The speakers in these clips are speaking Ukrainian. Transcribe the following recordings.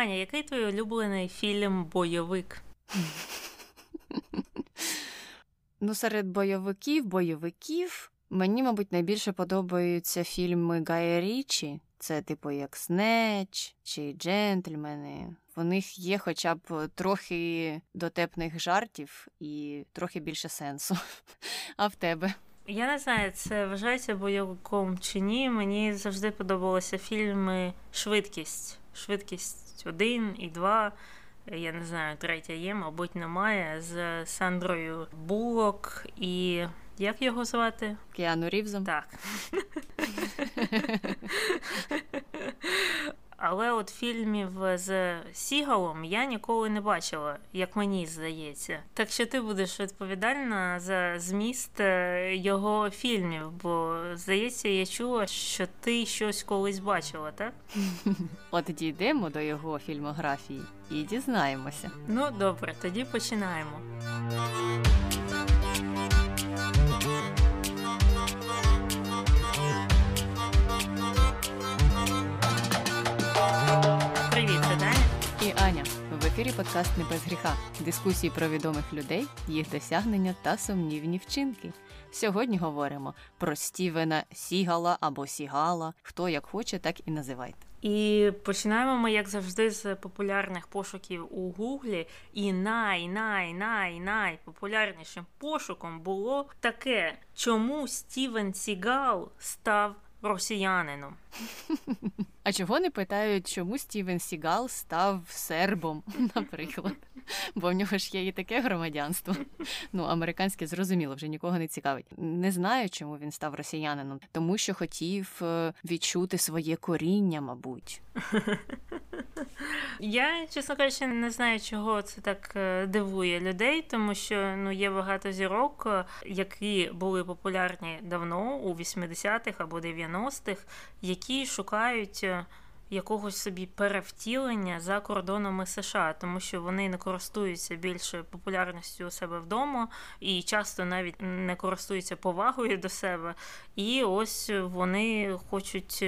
Аня, який твій улюблений фільм бойовик? Ну, серед бойовиків, бойовиків. Мені, мабуть, найбільше подобаються фільми Гая Річі. Це, типу, як Снеч чи Джентльмени. В них є хоча б трохи дотепних жартів і трохи більше сенсу. А в тебе? Я не знаю, це вважається бойовиком чи ні. Мені завжди подобалися фільми Швидкість. Швидкість 1 і 2. Я не знаю, третя є, мабуть, немає. З Сандрою Булок і. Як його звати? Кіану Рівзом. Так. Але от фільмів з Сігалом я ніколи не бачила, як мені здається. Так що ти будеш відповідальна за зміст е, його фільмів, бо здається, я чула, що ти щось колись бачила, так? От дійдемо до його фільмографії і дізнаємося. Ну добре, тоді починаємо. Ефірі подкаст «Не без гріха. Дискусії про відомих людей, їх досягнення та сумнівні вчинки. Сьогодні говоримо про Стівена Сігала або Сігала. Хто як хоче, так і називайте. І починаємо ми, як завжди, з популярних пошуків у Гуглі. І най-най-най-най популярнішим пошуком було таке, чому Стівен Сігал став росіянином. А чого не питають, чому Стівен Сігал став сербом, наприклад? Бо в нього ж є і таке громадянство. Ну, американське зрозуміло, вже нікого не цікавить. Не знаю, чому він став росіянином, тому що хотів е, відчути своє коріння, мабуть. Я, чесно кажучи, не знаю, чого це так е, дивує людей, тому що ну є багато зірок, е, які були популярні давно у 80-х або 90-х, які шукають якогось собі перевтілення за кордонами США, тому що вони не користуються більше популярністю у себе вдома і часто навіть не користуються повагою до себе. І ось вони хочуть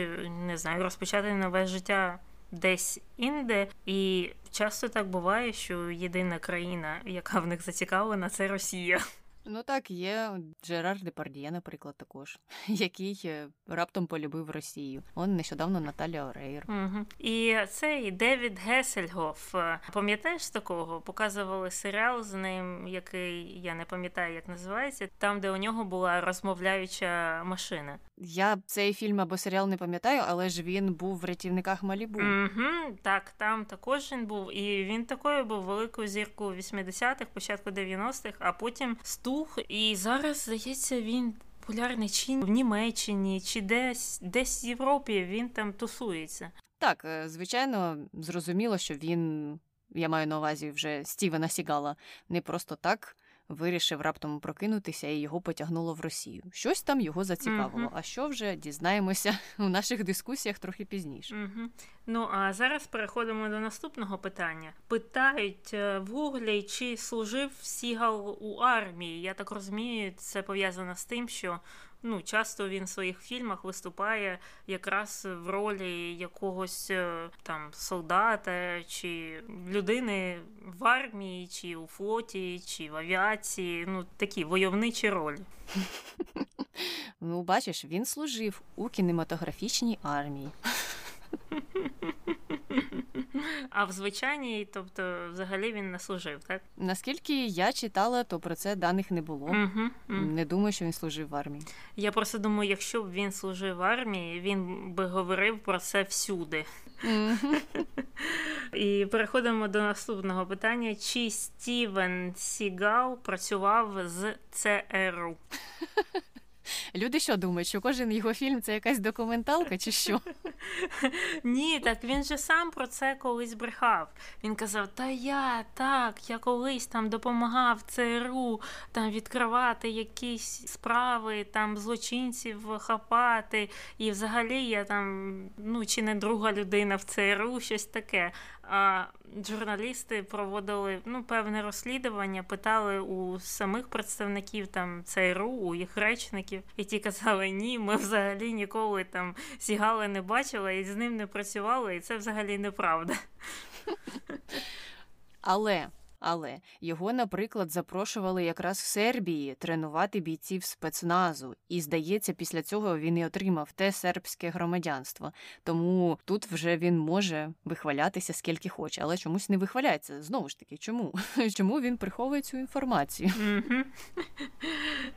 не знаю, розпочати нове життя. Десь інде, і часто так буває, що єдина країна, яка в них зацікавлена, це Росія. Ну так, є Джерар Депардіє, наприклад, також, який е, раптом полюбив Росію. Он нещодавно Наталя Орейро. Угу. І цей Девід Гесельгоф, е, пам'ятаєш такого? Показували серіал з ним, який я не пам'ятаю, як називається, там, де у нього була розмовляюча машина. Я цей фільм або серіал не пам'ятаю, але ж він був в рятівниках Малібу. Угу, Так, там також він був, і він такою був великою зіркою 80-х, початку 90-х, а потім стух. І зараз здається, він. Популярний чи в Німеччині, чи десь десь в Європі він там тусується. Так, е, звичайно, зрозуміло, що він, я маю на увазі вже Стівена Сігала, не просто так вирішив раптом прокинутися і його потягнуло в Росію. Щось там його зацікавило. Uh-huh. А що вже дізнаємося у наших дискусіях трохи пізніше. Uh-huh. Ну а зараз переходимо до наступного питання. Питають е, в Гуглі, чи служив Сігал у армії. Я так розумію, це пов'язано з тим, що ну, часто він в своїх фільмах виступає якраз в ролі якогось е, там солдата чи людини в армії, чи у флоті, чи в авіації. Ну, такі войовничі ролі. Ну, бачиш, він служив у кінематографічній армії. А в звичайній, тобто, взагалі він не служив, так? Наскільки я читала, то про це даних не було. Угу, угу. Не думаю, що він служив в армії. Я просто думаю, якщо б він служив в армії, він би говорив про це всюди. І переходимо до наступного питання: чи Стівен Сігал працював з ЦРУ? Люди що думають, що кожен його фільм це якась документалка, чи що? Ні, так він же сам про це колись брехав. Він казав: Та я так, я колись там допомагав ЦРУ там відкривати якісь справи, там злочинців хапати. І взагалі я там, ну чи не друга людина в ЦРУ, щось таке. А журналісти проводили ну, певне розслідування, питали у самих представників там ЦРУ, у їх речників, і ті казали, ні, ми взагалі ніколи там сігали не бачили і з ним не працювали, і це взагалі неправда. Але але його, наприклад, запрошували якраз в Сербії тренувати бійців спецназу, і здається, після цього він і отримав те сербське громадянство. Тому тут вже він може вихвалятися скільки хоче, але чомусь не вихваляється. Знову ж таки, чому? Чому він приховує цю інформацію?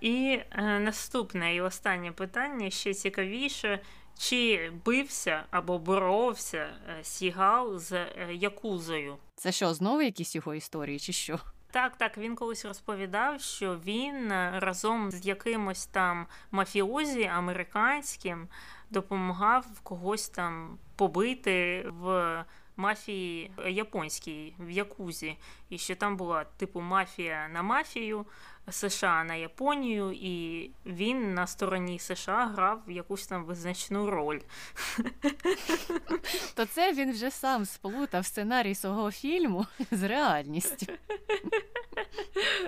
І е, наступне і останнє питання ще цікавіше. Чи бився або боровся е, Сігал з е, Якузою? Це що, знову якісь його історії, чи що? Так, так, він колись розповідав, що він е, разом з якимось там мафіозі американським допомагав когось там побити в мафії японській в Якузі, і що там була типу мафія на мафію. США на Японію, і він на стороні США грав якусь там визначну роль. То це він вже сам сплутав сценарій свого фільму з реальністю.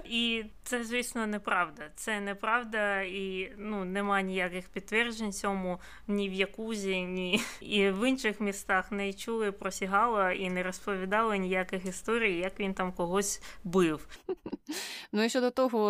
І це, звісно, неправда. Це неправда, і ну нема ніяких підтверджень цьому ні в Якузі, ні і в інших містах не чули про Сігала і не розповідали ніяких історій, як він там когось бив. Ну і щодо того,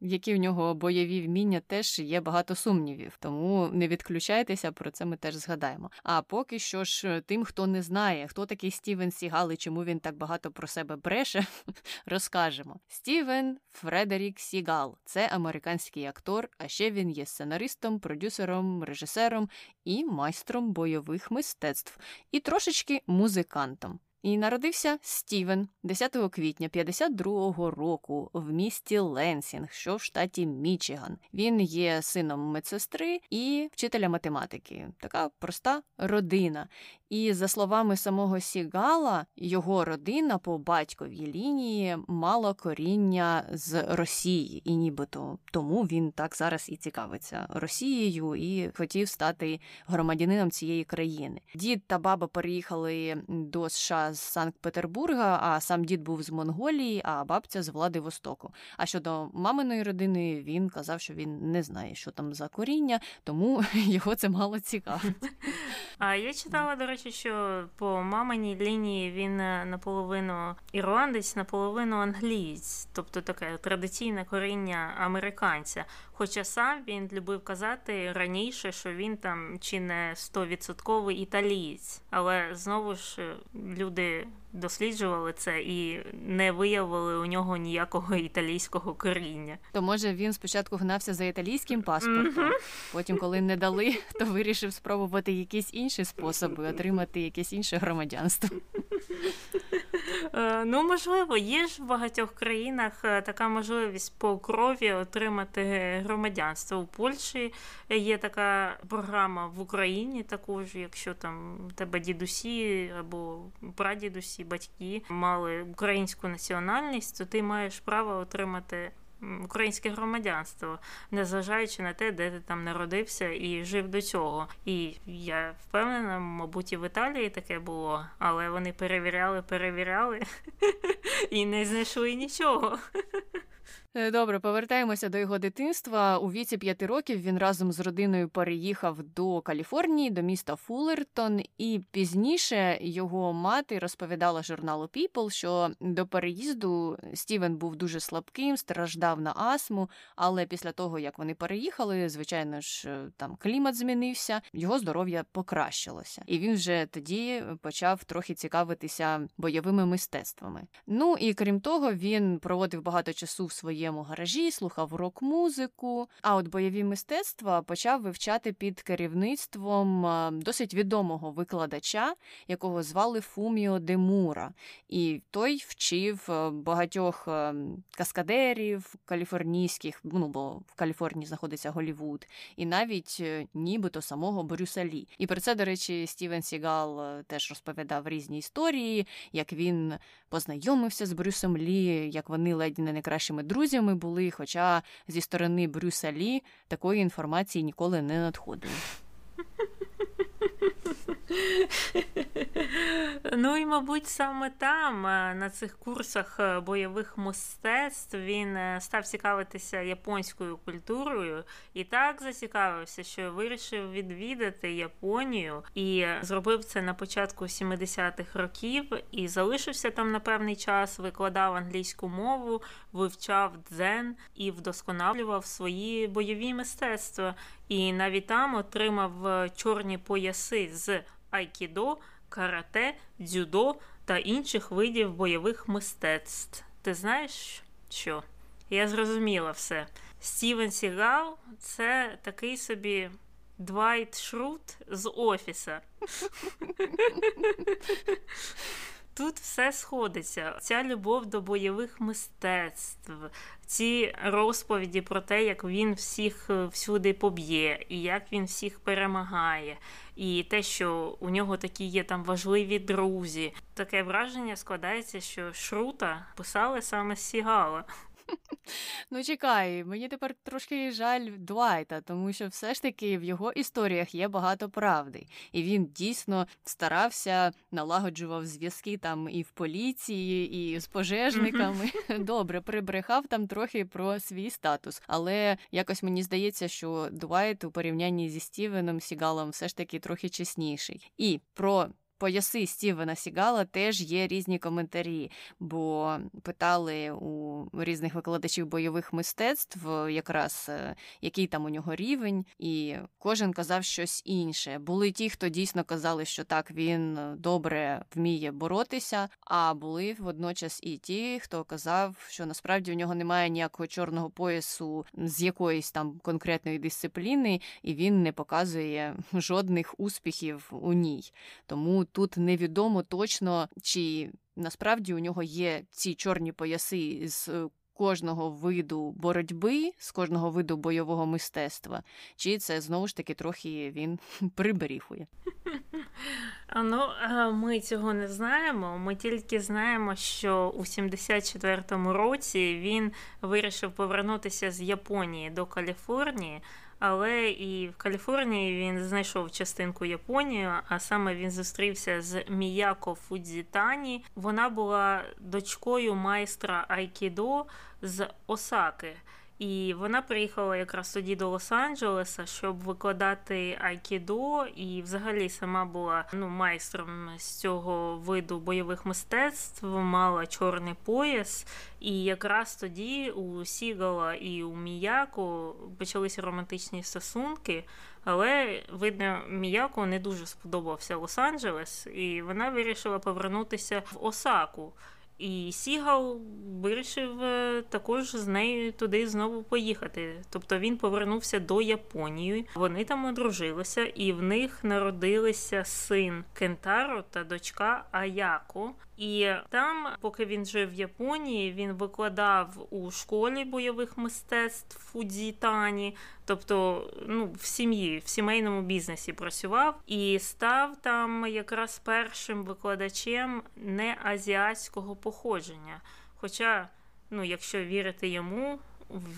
які в нього бойові вміння, теж є багато сумнівів, тому не відключайтеся, про це ми теж згадаємо. А поки що ж, тим, хто не знає, хто такий Стівен Сігал і чому він так багато про себе бреше, розкажемо. Стівен Фредерік Сігал це американський актор, а ще він є сценаристом, продюсером, режисером і майстром бойових мистецтв, і трошечки музикантом. І народився Стівен 10 квітня 52-го року в місті Ленсінг, що в штаті Мічиган. Він є сином медсестри і вчителя математики. Така проста родина. І за словами самого Сігала, його родина по батьковій лінії мала коріння з Росії, і нібито тому він так зараз і цікавиться Росією і хотів стати громадянином цієї країни. Дід та баба переїхали до США з Санкт-Петербурга, а сам дід був з Монголії, а бабця з Владивостоку. А щодо маминої родини, він казав, що він не знає, що там за коріння, тому його це мало цікавить. А я читала, до речі, що по маминій лінії він е, наполовину ірландець, наполовину англієць, тобто таке традиційне коріння американця. Хоча сам він любив казати раніше, що він там чи не стовідсотковий італієць, але знову ж е, люди досліджували це і не виявили у нього ніякого італійського коріння. То може він спочатку гнався за італійським паспортом, потім, коли не дали, то вирішив спробувати якісь інші способи отримати якесь інше громадянство. Е, ну, можливо, є ж в багатьох країнах е, така можливість по крові отримати громадянство. У Польщі є така програма в Україні, також, якщо там тебе дідусі або прадідусі, батьки мали українську національність, то ти маєш право отримати українське громадянство, незважаючи на те, де ти там народився і жив до цього. І я впевнена, мабуть, і в Італії таке було, але вони перевіряли, перевіряли і не знайшли нічого. Е, добре, повертаємося до його дитинства. У віці п'яти років він разом з родиною переїхав до Каліфорнії, до міста Фуллертон, і пізніше його мати розповідала журналу People, що до переїзду Стівен був дуже слабким, страждав на астму, але після того, як вони переїхали, звичайно ж, е, там клімат змінився, його здоров'я покращилося, і він вже тоді почав трохи цікавитися бойовими мистецтвами. Ну і крім того, він проводив багато часу в своєму гаражі, слухав рок-музику. А от бойові мистецтва почав вивчати під керівництвом е, досить відомого викладача, якого звали Фуміо Демура. І той вчив е, багатьох е, каскадерів каліфорнійських, ну бо в Каліфорнії знаходиться Голівуд, і навіть нібито самого Брюса Лі. І про це, до речі, Стівен Сігал теж розповідав різні історії, як він познайомився з Брюсом Лі, як вони ледь не найкращими друзями були, хоча зі сторони Брюса Лі такої інформації ніколи не надходило. Ну і, мабуть, саме там, е, на цих курсах е, бойових мистецтв, він е, став цікавитися японською культурою і так зацікавився, що вирішив відвідати Японію і зробив це на початку 70-х років і залишився там на певний час, викладав англійську мову, вивчав дзен і вдосконалював свої бойові мистецтва. І навіть там отримав чорні пояси з айкідо, карате, дзюдо та інших видів бойових мистецтв. Ти знаєш що? Я зрозуміла все. Стівен Сігал це такий собі Двайт Шрут з офіса. Тут все сходиться. Ця любов до бойових мистецтв, ці розповіді про те, як він всіх е, всюди поб'є, і як він всіх перемагає, і те, що у нього такі є там важливі друзі. Таке враження складається, що Шрута писали саме Сігала. Ну, чекай, мені тепер трошки жаль Дуайта, тому що все ж таки в його історіях є багато правди, і він дійсно старався, налагоджував зв'язки там і в поліції, і з пожежниками. Добре, прибрехав там трохи про свій статус, але якось мені здається, що Дуайт у порівнянні зі Стівеном Сігалом все ж таки трохи чесніший. І про пояси Стівена Сігала теж є різні коментарі, бо питали у різних викладачів бойових мистецтв, якраз е, який там у нього рівень, і кожен казав щось інше. Були ті, хто дійсно казали, що так він добре вміє боротися. А були водночас і ті, хто казав, що насправді у нього немає ніякого чорного поясу з якоїсь там конкретної дисципліни, і він не показує жодних успіхів у ній. Тому тут невідомо точно, чи насправді у нього є ці чорні пояси з е, кожного виду боротьби, з кожного виду бойового мистецтва, чи це знову ж таки трохи він приберіхує. Ну, ми цього не знаємо. Ми тільки знаємо, що у 74-му році він вирішив повернутися з Японії до Каліфорнії. Але і в Каліфорнії він знайшов частинку Японії, а саме він зустрівся з Міяко Фудзітані. Вона була дочкою майстра Айкідо з Осаки. І вона приїхала якраз тоді до Лос-Анджелеса, щоб викладати айкідо, і взагалі сама була ну майстром з цього виду бойових мистецтв, мала чорний пояс. І якраз тоді у Сігала і у Міяко почалися романтичні стосунки. Але, видно, Міяко не дуже сподобався Лос-Анджелес, і вона вирішила повернутися в Осаку. І Сігал вирішив е, також з нею туди знову поїхати. Тобто він повернувся до Японії. Вони там одружилися, і в них народилися син Кентаро та дочка Аяко. І там, поки він жив в Японії, він викладав у школі бойових мистецтв Фудзітані, тобто ну, в сім'ї, в сімейному бізнесі працював і став там якраз першим викладачем неазіатського походження. Хоча, ну, якщо вірити йому,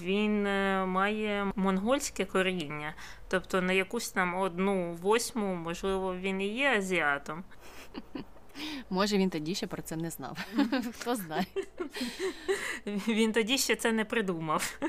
він е, має монгольське коріння, тобто на якусь там одну восьму, можливо, він і є азіатом. Може, він тоді ще про це не знав. Хто знає. Він тоді ще це не придумав.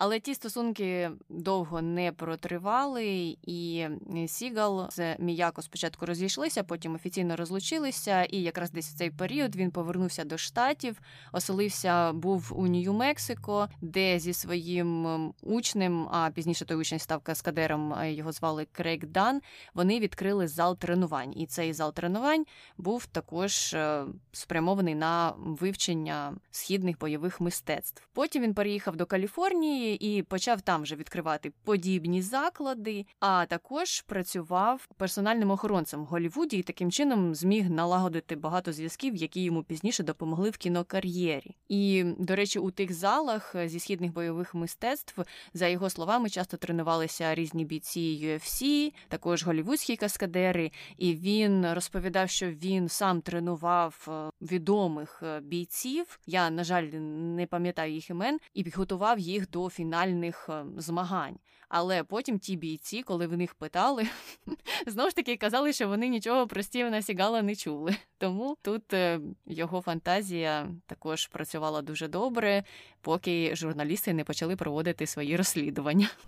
Але ті стосунки довго не протривали, і Сігал з Міяко спочатку розійшлися, потім офіційно розлучилися. І якраз десь в цей період він повернувся до штатів, оселився, був у Нью-Мексико, де зі своїм учнем, а пізніше той учень став каскадером, його звали Крейг Дан. Вони відкрили зал тренувань, і цей зал тренувань був також е, спрямований на вивчення східних бойових мистецтв. Потім він переїхав до Каліфорнії і почав там вже відкривати подібні заклади, а також працював персональним охоронцем в Голівуді і таким чином зміг налагодити багато зв'язків, які йому пізніше допомогли в кінокар'єрі. І, до речі, у тих залах зі східних бойових мистецтв, за його словами, часто тренувалися різні бійці UFC, також голівудські каскадери. І він розповідав, що він сам тренував е, відомих е, бійців. Я, на жаль, не пам'ятаю їх імен, і підготував їх до фінальних е, змагань. Але потім ті бійці, коли в них питали, знову ж таки казали, що вони нічого про Стівена Сігала не чули. Тому тут е, його фантазія також працювала дуже добре, поки журналісти не почали проводити свої розслідування.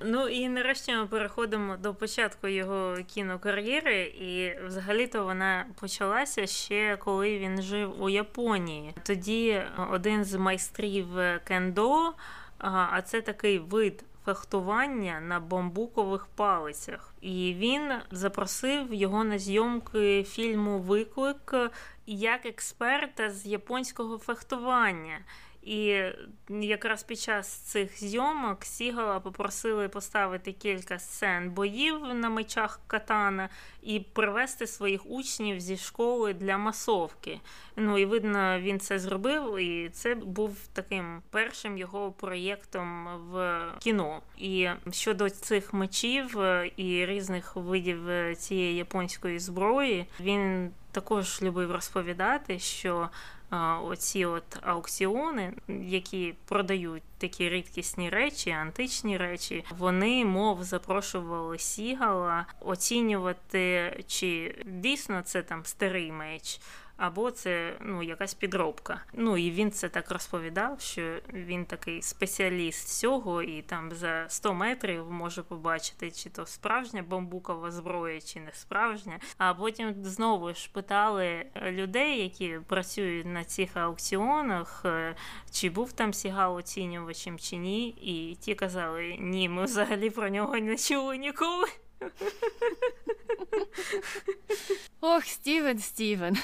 Ну і нарешті ми переходимо до початку його кінокар'єри, і взагалі-то вона почалася ще коли він жив у Японії. Тоді один з майстрів кендо, а це такий вид. Фехтування на бамбукових палицях, і він запросив його на зйомки фільму Виклик як експерта з японського фехтування. І якраз під час цих зйомок Сігала попросили поставити кілька сцен боїв на мечах катана і привести своїх учнів зі школи для масовки. Ну і видно, він це зробив, і це був таким першим його проєктом в кіно. І щодо цих мечів е, і різних видів е, цієї японської зброї, він також любив розповідати, що оці от аукціони, які продають такі рідкісні речі, античні речі, вони мов запрошували Сігала оцінювати, чи дійсно це там старий меч або це ну, якась підробка. Ну і він це так розповідав, що він такий спеціаліст цього, і там за 100 метрів може побачити, чи то справжня бамбукова зброя, чи не справжня. А потім знову ж питали людей, які працюють на цих аукціонах, е, чи був там Сігал оцінювачем, чи ні. І ті казали, ні, ми взагалі про нього не чули ніколи. Ох, Стівен, Стівен.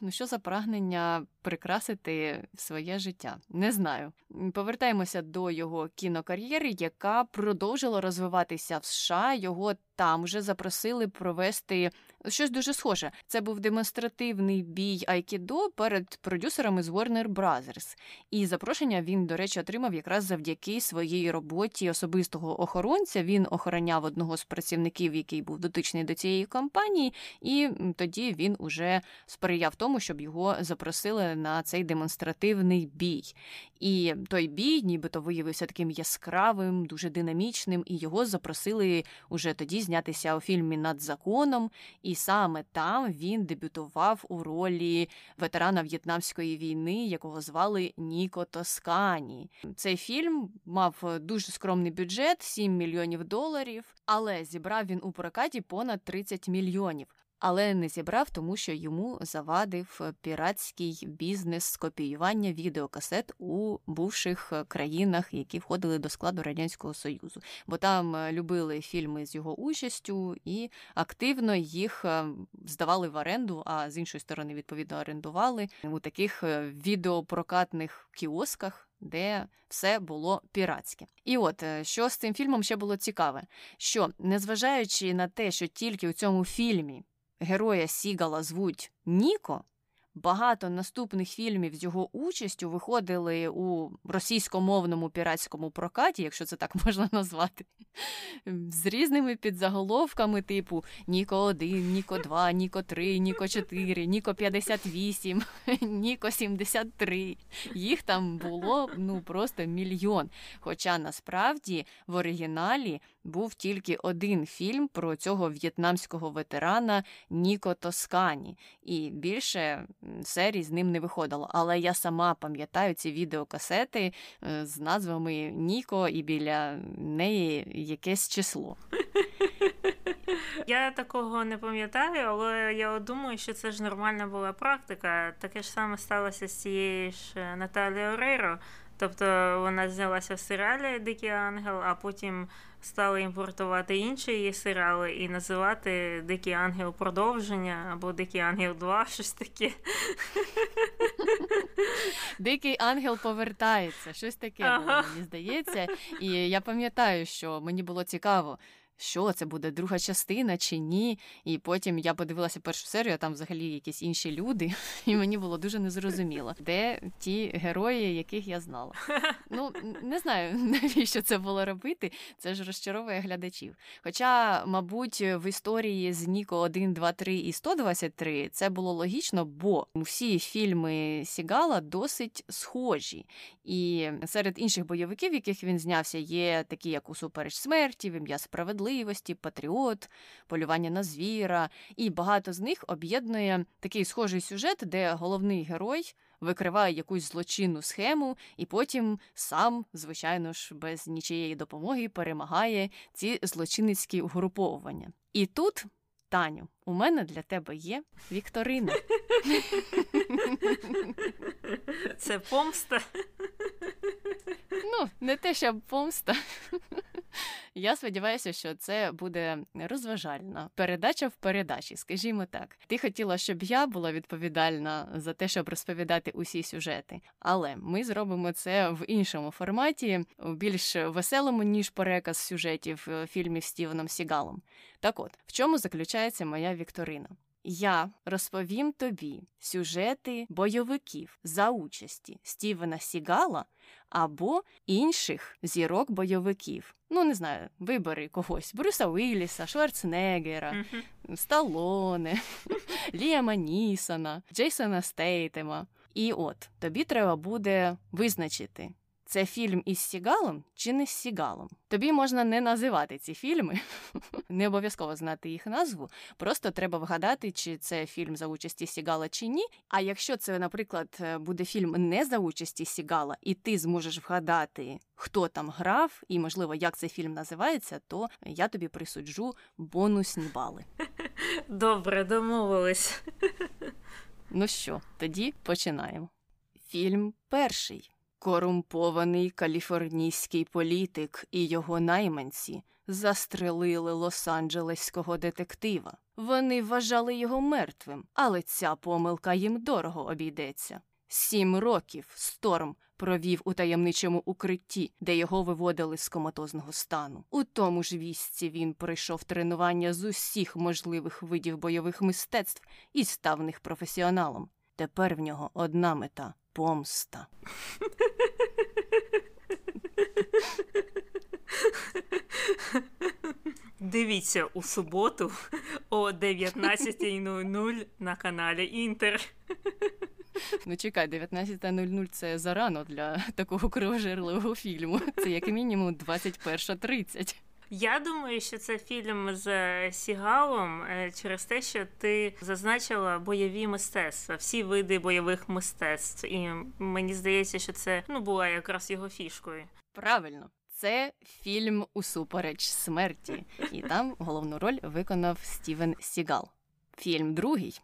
Ну що за прагнення прикрасити своє життя? Не знаю. Повертаємося до його кінокар'єри, яка продовжила розвиватися в США. Його там вже запросили провести щось дуже схоже. Це був демонстративний бій Айкідо перед продюсерами з Warner Brothers. І запрошення він, до речі, отримав якраз завдяки своїй роботі особистого охоронця. Він охороняв одного з працівників, який був дотичний до цієї компанії, і тоді він уже сприяв тому, щоб його запросили на цей демонстративний бій. І той бій, нібито виявився таким яскравим, дуже динамічним, і його запросили уже тоді знятися у фільмі над законом. І саме там він дебютував у ролі ветерана В'єтнамської війни, якого звали Ніко Тоскані. Цей фільм мав дуже скромний бюджет 7 мільйонів доларів, але зібрав він у прокаті понад 30 мільйонів але не зібрав, тому що йому завадив е, піратський бізнес скопіювання відеокасет у бувших е, країнах, які входили до складу радянського союзу, бо там е, любили фільми з його участю і активно їх здавали в оренду. А з іншої сторони, відповідно, орендували у таких відеопрокатних кіосках. Де все було піратське, і от що з цим фільмом ще було цікаве, що незважаючи на те, що тільки у цьому фільмі героя Сігала звуть Ніко, багато наступних фільмів з його участю виходили у російськомовному піратському прокаті, якщо це так можна назвати, з різними підзаголовками, типу Ніко 1, Ніко 2, Ніко 3, Ніко 4, Ніко 58, Ніко 73. Їх там було ну просто мільйон. Хоча насправді в оригіналі був тільки один фільм про цього в'єтнамського ветерана Ніко Тоскані, і більше серій з ним не виходило. Але я сама пам'ятаю ці відеокасети е, з назвами Ніко і біля неї якесь число. Я такого не пам'ятаю, але я думаю, що це ж нормальна була практика. Таке ж саме сталося з цією ж е, Наталією Рейро. Тобто вона знялася в серіалі Дикий Ангел, а потім стали імпортувати інші її серіали і називати Дикий Ангел продовження або Дикий Ангел 2, щось таке. Дикий ангел повертається, щось таке ага. мені здається. І я пам'ятаю, що мені було цікаво. Що це буде друга частина чи ні. І потім я подивилася першу серію, а там взагалі якісь інші люди, і мені було дуже незрозуміло, де ті герої, яких я знала. Ну не знаю, навіщо це було робити. Це ж розчаровує глядачів. Хоча, мабуть, в історії з Ніко 1, 2, 3 і 123 це було логічно, бо всі фільми Сігала досить схожі. І серед інших бойовиків, яких він знявся, є такі, як Усупереч смерті, в ім'я справедливості, Патріот, полювання на звіра. І багато з них об'єднує такий схожий сюжет, де головний герой викриває якусь злочинну схему, і потім сам, звичайно ж, без нічиєї допомоги перемагає ці злочинницькі угруповування. І тут. Таню, у мене для тебе є Вікторина. Це помста. Ну, не те, щоб помста. Я сподіваюся, що це буде розважальна передача в передачі, скажімо так. Ти хотіла, щоб я була відповідальна за те, щоб розповідати усі сюжети, але ми зробимо це в іншому форматі, в більш веселому, ніж переказ сюжетів е, фільмів Стівеном Сігалом. Так от, в чому заключається моя Вікторина? Я розповім тобі сюжети бойовиків за участі Стівена Сігала або інших зірок бойовиків. Ну, не знаю, вибери когось: Брюса Уілліса, Шварценеггера, Сталоне, Ліама Нісона, Джейсона Стейтема. І от тобі треба буде визначити, це фільм із Сігалом чи не з Сігалом. Тобі можна не називати ці фільми, не обов'язково знати їх назву. Просто треба вгадати, чи це фільм за участі Сігала чи ні. А якщо це, наприклад, буде фільм не за участі Сігала, і ти зможеш вгадати, хто там грав, і, можливо, як цей фільм називається, то я тобі присуджу бонусні бали. Добре, домовились. Ну що, тоді починаємо. Фільм перший. Корумпований каліфорнійський політик і його найманці застрелили лос-анджелеського детектива. Вони вважали його мертвим, але ця помилка їм дорого обійдеться. Сім років Сторм провів у таємничому укритті, де його виводили з коматозного стану. У тому ж вісці він пройшов тренування з усіх можливих видів бойових мистецтв і став них професіоналом. Тепер в нього одна мета помста. Дивіться у суботу о 19.00 на каналі Інтер. Ну, чекай, 19.00 це зарано для такого кровожерливого фільму. Це як мінімум 21.30. Я думаю, що це фільм з Сігалом е, через те, що ти зазначила бойові мистецтва, всі види бойових мистецтв. І мені здається, що це ну була якраз його фішкою. Правильно. Це фільм Усупереч смерті, і там головну роль виконав Стівен Сігал. Фільм другий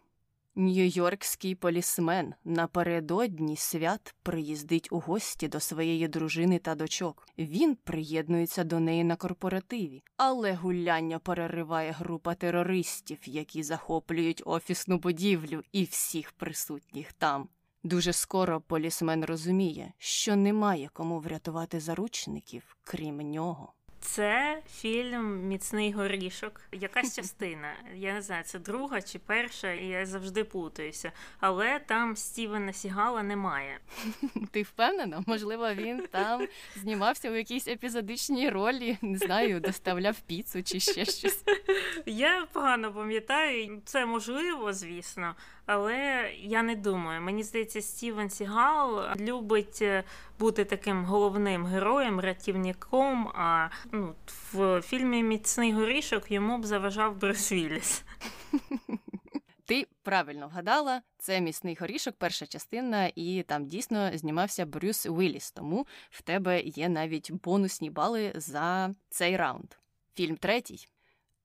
Нью-Йоркський полісмен напередодні свят приїздить у гості до своєї дружини та дочок. Він приєднується до неї на корпоративі, але гуляння перериває група терористів, які захоплюють офісну будівлю і всіх присутніх там. Дуже скоро полісмен розуміє, що немає кому врятувати заручників, крім нього. Це фільм Міцний горішок. Якась частина. Я не знаю, це друга чи перша, і я завжди путаюся. Але там Стівена Сігала немає. Ти впевнена? Можливо, він там знімався у якійсь епізодичній ролі, не знаю, доставляв піцу чи ще щось. Я погано пам'ятаю, це можливо, звісно. Але я не думаю. Мені здається, Стівен Сігал любить е, бути таким головним героєм, рятівником. А ну, в фільмі Міцний горішок йому б заважав Брюс Вілліс. Ти правильно вгадала, це міцний горішок, перша частина, і там дійсно знімався Брюс Уілліс, тому в тебе є навіть бонусні бали за цей раунд. Фільм третій.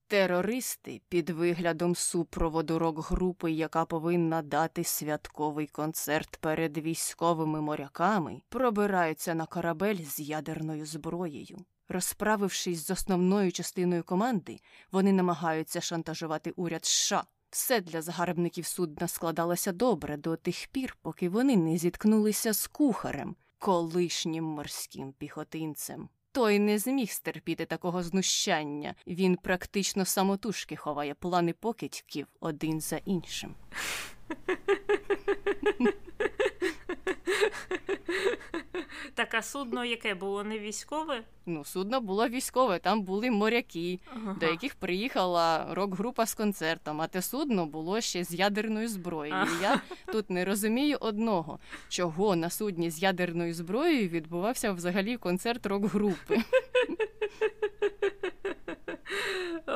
Терористи під виглядом супроводу рок-групи, яка повинна дати святковий концерт перед військовими моряками, пробираються на корабель з ядерною зброєю. Розправившись з основною частиною команди, вони намагаються шантажувати уряд США. Все для загарбників судна складалося добре до тих пір, поки вони не зіткнулися з кухарем, колишнім морським піхотинцем. Той не зміг стерпіти такого знущання. Він практично самотужки ховає плани покидьків один за іншим. Так, а судно яке було не військове? Ну, судно було військове, там були моряки, Ага. до яких приїхала рок-група з концертом, а те судно було ще з ядерною зброєю. А. Я тут не розумію одного, чого на судні з ядерною зброєю відбувався взагалі концерт рок-групи.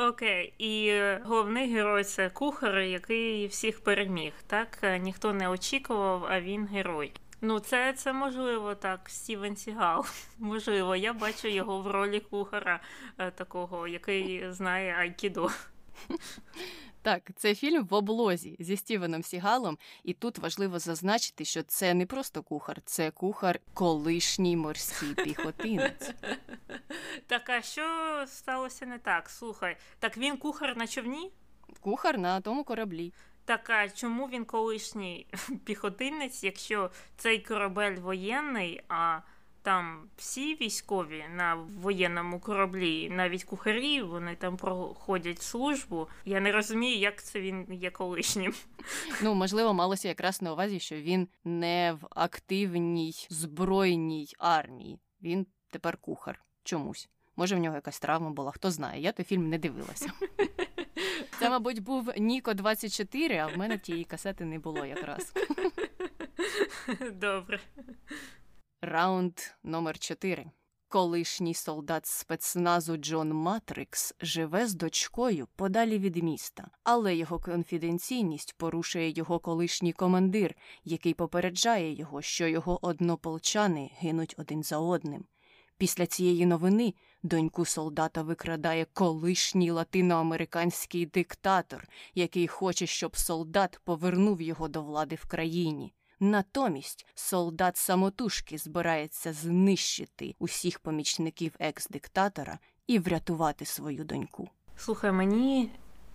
Окей, і головний герой це кухар, який всіх переміг. Так ніхто не очікував, а він герой. Ну, це, це можливо так, Стівен Сігал. Можливо, я бачу його в ролі кухара е, такого, який знає айкідо. Так, це фільм в облозі зі Стівеном Сігалом, і тут важливо зазначити, що це не просто кухар, це кухар колишній морський піхотинець. Так, а що сталося не так? Слухай, так він кухар на човні? Кухар на тому кораблі. Так, а чому він колишній піхотинець, якщо цей корабель воєнний, а там всі військові на воєнному кораблі, навіть кухарі, вони там проходять службу. Я не розумію, як це він є колишнім. Ну, можливо, малося якраз на увазі, що він не в активній збройній армії. Він тепер кухар чомусь. Може, в нього якась травма була, хто знає. Я той фільм не дивилася. Це, мабуть, був Ніко 24, а в мене тієї касети не було якраз. Добре. Раунд номер 4. Колишній солдат спецназу Джон Матрикс живе з дочкою подалі від міста, але його конфіденційність порушує його колишній командир, який попереджає його, що його однополчани гинуть один за одним. Після цієї новини доньку солдата викрадає колишній латиноамериканський диктатор, який хоче, щоб солдат повернув його до влади в країні. Натомість солдат самотужки збирається знищити усіх помічників екс-диктатора і врятувати свою доньку. Слухай, мені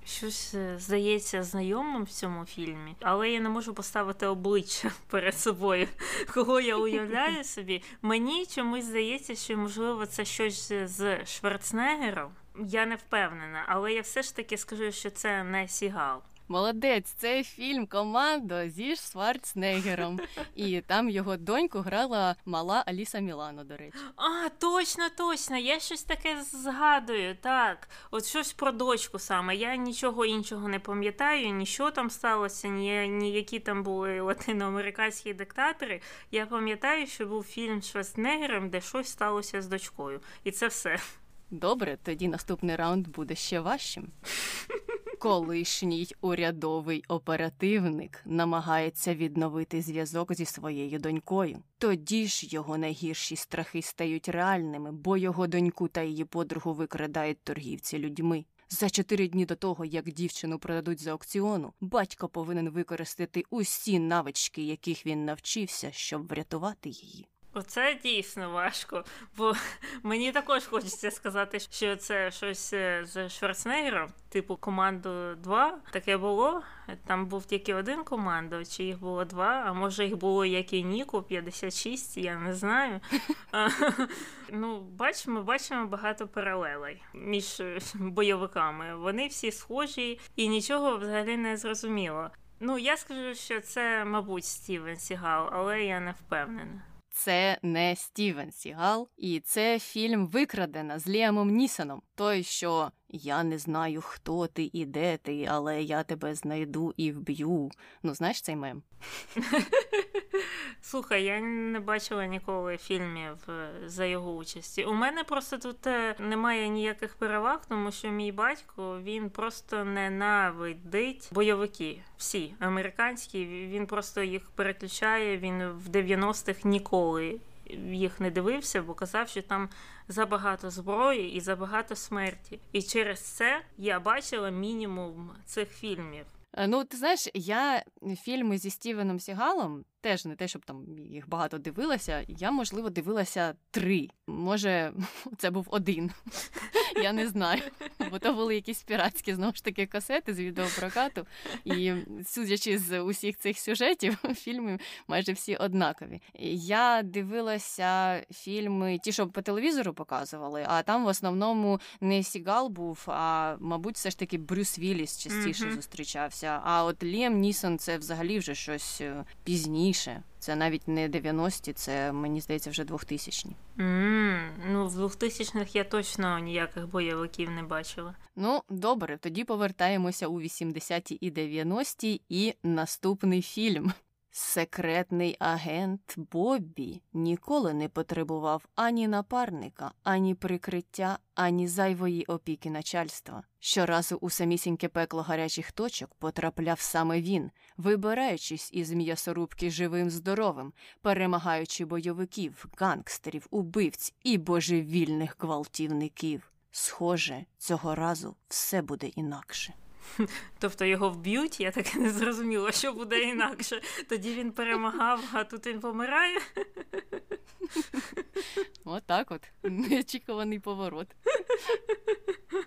щось е, здається знайомим в цьому фільмі, але я не можу поставити обличчя перед собою. Кого я уявляю собі. Мені чомусь здається, що можливо це щось з Шварценеггером. Я не впевнена, але я все ж таки скажу, що це не Сігал. Молодець, це фільм Командо зі Шварценеггером. І там його доньку грала мала Аліса Мілано, до речі. А, точно, точно. Я щось таке згадую. Так, от щось про дочку саме. Я нічого іншого не пам'ятаю, ні що там сталося, ні, ні які там були латиноамериканські диктатори. Я пам'ятаю, що був фільм з Шварценеггером, де щось сталося з дочкою. І це все. Добре, тоді наступний раунд буде ще важчим. Колишній урядовий оперативник намагається відновити зв'язок зі своєю донькою. Тоді ж його найгірші страхи стають реальними, бо його доньку та її подругу викрадають торгівці людьми. За чотири дні до того, як дівчину продадуть за аукціону, батько повинен використати усі навички, яких він навчився, щоб врятувати її. Оце дійсно важко, бо мені також хочеться сказати, що це щось е, з Шварценеггером, типу команду 2. Таке було. Там був тільки один командо, чи їх було два, а може їх було як і Ніку 56, я не знаю. Ну, бачимо, бачимо багато паралелей між е, бойовиками. Вони всі схожі і нічого взагалі не зрозуміло. Ну, я скажу, що це, мабуть, Стівен Сігал, але я не впевнена. Це не Стівен Сігал, і це фільм Викрадена з Ліамом Нісоном. Той, що я не знаю, хто ти і де ти, але я тебе знайду і вб'ю. Ну, знаєш цей мем? Слухай, я не бачила ніколи фільмів е, за його участі. У мене просто тут е, немає ніяких переваг, тому що мій батько він просто ненавидить бойовики. Всі американські. Він просто їх переключає. Він в 90-х ніколи їх не дивився, бо казав, що там забагато зброї і забагато смерті. І через це я бачила мінімум цих фільмів. Е, Ну, ти знаєш, я фільми зі Стівеном Сігалом теж не те, щоб там їх багато дивилася. Я, можливо, дивилася три. Може, це був один. Я не знаю. Бо то були якісь піратські знову ж таки касети з відеопрокату. І судячи з усіх цих сюжетів, фільми майже всі однакові. Я дивилася фільми, ті, що по телевізору показували, а там в основному не Сігал був, а мабуть, все ж таки Брюс Вілліс частіше mm-hmm. зустрічався. А от Ліам Нісон це взагалі вже щось е, пізніше. Це навіть не 90-ті, це мені здається вже 2000-ні. Mm, ну, в 2000-х я точно ніяких бойовиків не бачила. Ну, добре, тоді повертаємося у 80-ті і 90-ті і наступний фільм. Секретний агент Боббі ніколи не потребував ані напарника, ані прикриття, ані зайвої опіки начальства. Щоразу у самісіньке пекло гарячих точок потрапляв саме він, вибираючись із м'ясорубки живим здоровим, перемагаючи бойовиків, гангстерів, убивць і божевільних гвалтівників. Схоже, цього разу все буде інакше. Тобто його вб'ють, я так і не зрозуміла, що буде інакше. Тоді він перемагав, а тут він помирає. От, от. Неочікуваний поворот.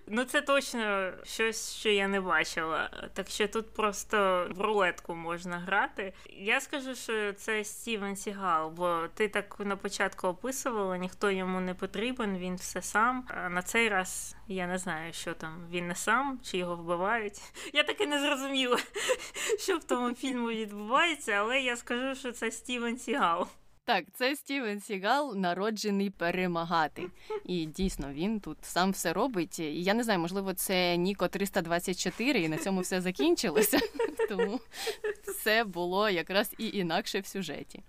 Ну, це точно щось, що я не бачила. Так що тут просто в рулетку можна грати. Я скажу, що це Стівен Сігал, бо ти так на початку описувала, ніхто йому не потрібен, він все сам. А на цей раз я не знаю, що там він не сам чи його вбивають. Я таки не зрозуміла, що в тому фільму відбувається, але я скажу, що це Стівен Сігал. Так, це Стівен Сігал, народжений перемагати. І дійсно він тут сам все робить. І Я не знаю, можливо, це Ніко 324, і на цьому все закінчилося. Тому все було якраз і інакше в сюжеті.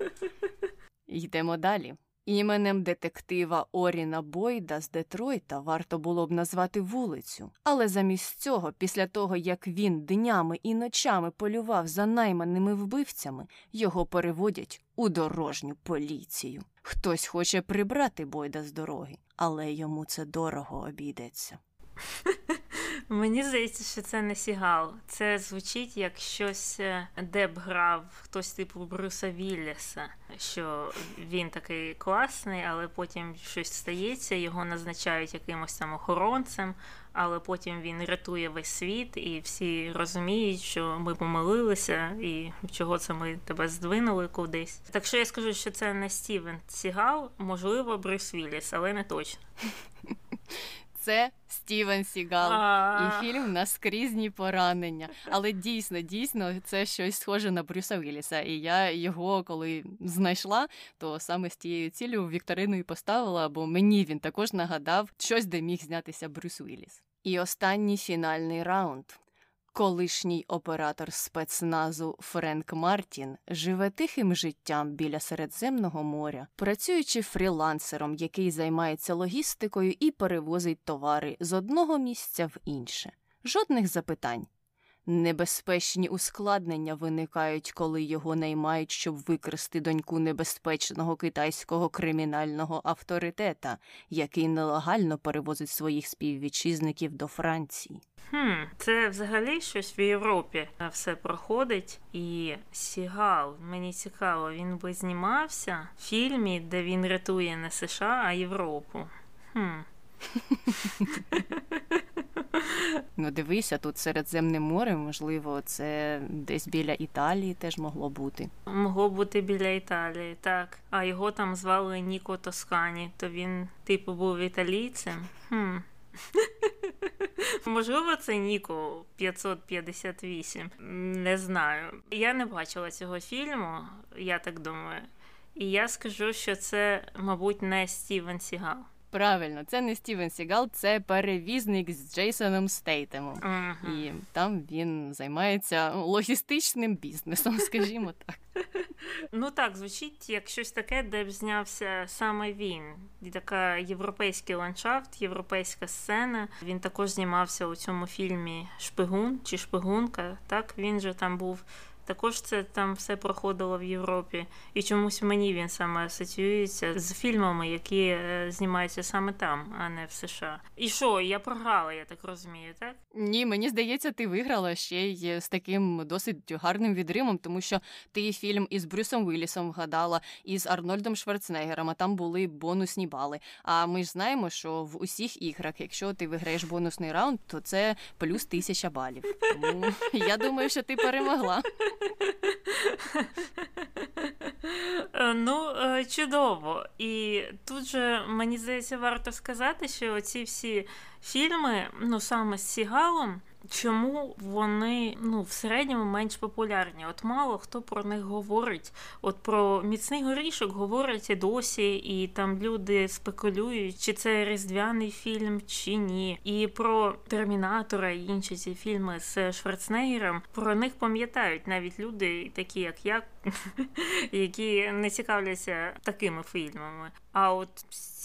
Йдемо далі. Іменем детектива Оріна Бойда з Детройта варто було б назвати вулицю, але замість цього, після того як він днями і ночами полював за найманими вбивцями, його переводять у дорожню поліцію. Хтось хоче прибрати Бойда з дороги, але йому це дорого обійдеться. Мені здається, що це не Сігал. Це звучить як щось, е, де б грав хтось типу Бруса Вілліса, що він такий класний, але потім щось стається, його назначають якимось там охоронцем, але потім він рятує весь світ, і всі розуміють, що ми помилилися, і чого це ми тебе здвинули кудись. Так що я скажу, що це не Стівен Сігал, можливо, Брюс Вілліс, але не точно це Стівен Сігал і фільм Наскрізні поранення. Але дійсно, дійсно, це щось схоже на Брюса Вілліса. І я його, коли знайшла, то саме з тією цілею Вікторину і поставила, бо мені він також нагадав щось, де міг знятися Брюс Вілліс. І останній фінальний раунд. Колишній оператор спецназу Френк Мартін живе тихим життям біля Середземного моря, працюючи фрілансером, який займається логістикою і перевозить товари з одного місця в інше. Жодних запитань. Небезпечні ускладнення виникають, коли його наймають, щоб викрасти доньку небезпечного китайського кримінального авторитета, який нелегально перевозить своїх співвітчизників до Франції. Хм, Це взагалі щось в Європі все проходить. І Сігал, мені цікаво, він би знімався в фільмі, де він рятує не США, а Європу. Хм. Ну, дивися, тут Середземне море, можливо, це десь біля Італії теж могло бути. Могло бути біля Італії, так. А його там звали Ніко Тоскані, то він, типу, був італійцем. Хм. Можливо, це Ніко 558. Не знаю. Я не бачила цього фільму, я так думаю. І я скажу, що це, мабуть, не Стівен Сігал. Правильно, це не Стівен Сігал, це перевізник з Джейсоном Стейтемом. Uh-huh. І там він займається логістичним бізнесом, скажімо так. Ну так, звучить як щось таке, де б знявся саме він. Така європейський ландшафт, європейська сцена. Він також знімався у цьому фільмі Шпигун чи Шпигунка. Так, він же там був Також це там все проходило в Європі, і чомусь мені він саме асоціюється з фільмами, які е, знімаються саме там, а не в США. І що, я програла, я так розумію, так? Ні, мені здається, ти виграла ще й з таким досить гарним відримом, тому що ти фільм із Брюсом Віллісом вгадала, і з Арнольдом Шварценеггером, а там були бонусні бали. А ми ж знаємо, що в усіх іграх, якщо ти виграєш бонусний раунд, то це плюс тисяча балів. Тому я думаю, що ти перемогла. Е, ну, е, чудово. І тут же мені здається, варто сказати, що ці всі фільми, ну саме з Сігалом. Чому вони ну в середньому менш популярні? От мало хто про них говорить. От про міцний горішок говорять і досі, і там люди спекулюють, чи це різдвяний фільм, чи ні. І про Термінатора і інші ці фільми з Шварценеггером, про них пам'ятають навіть люди, такі як я, які не цікавляться такими фільмами. А от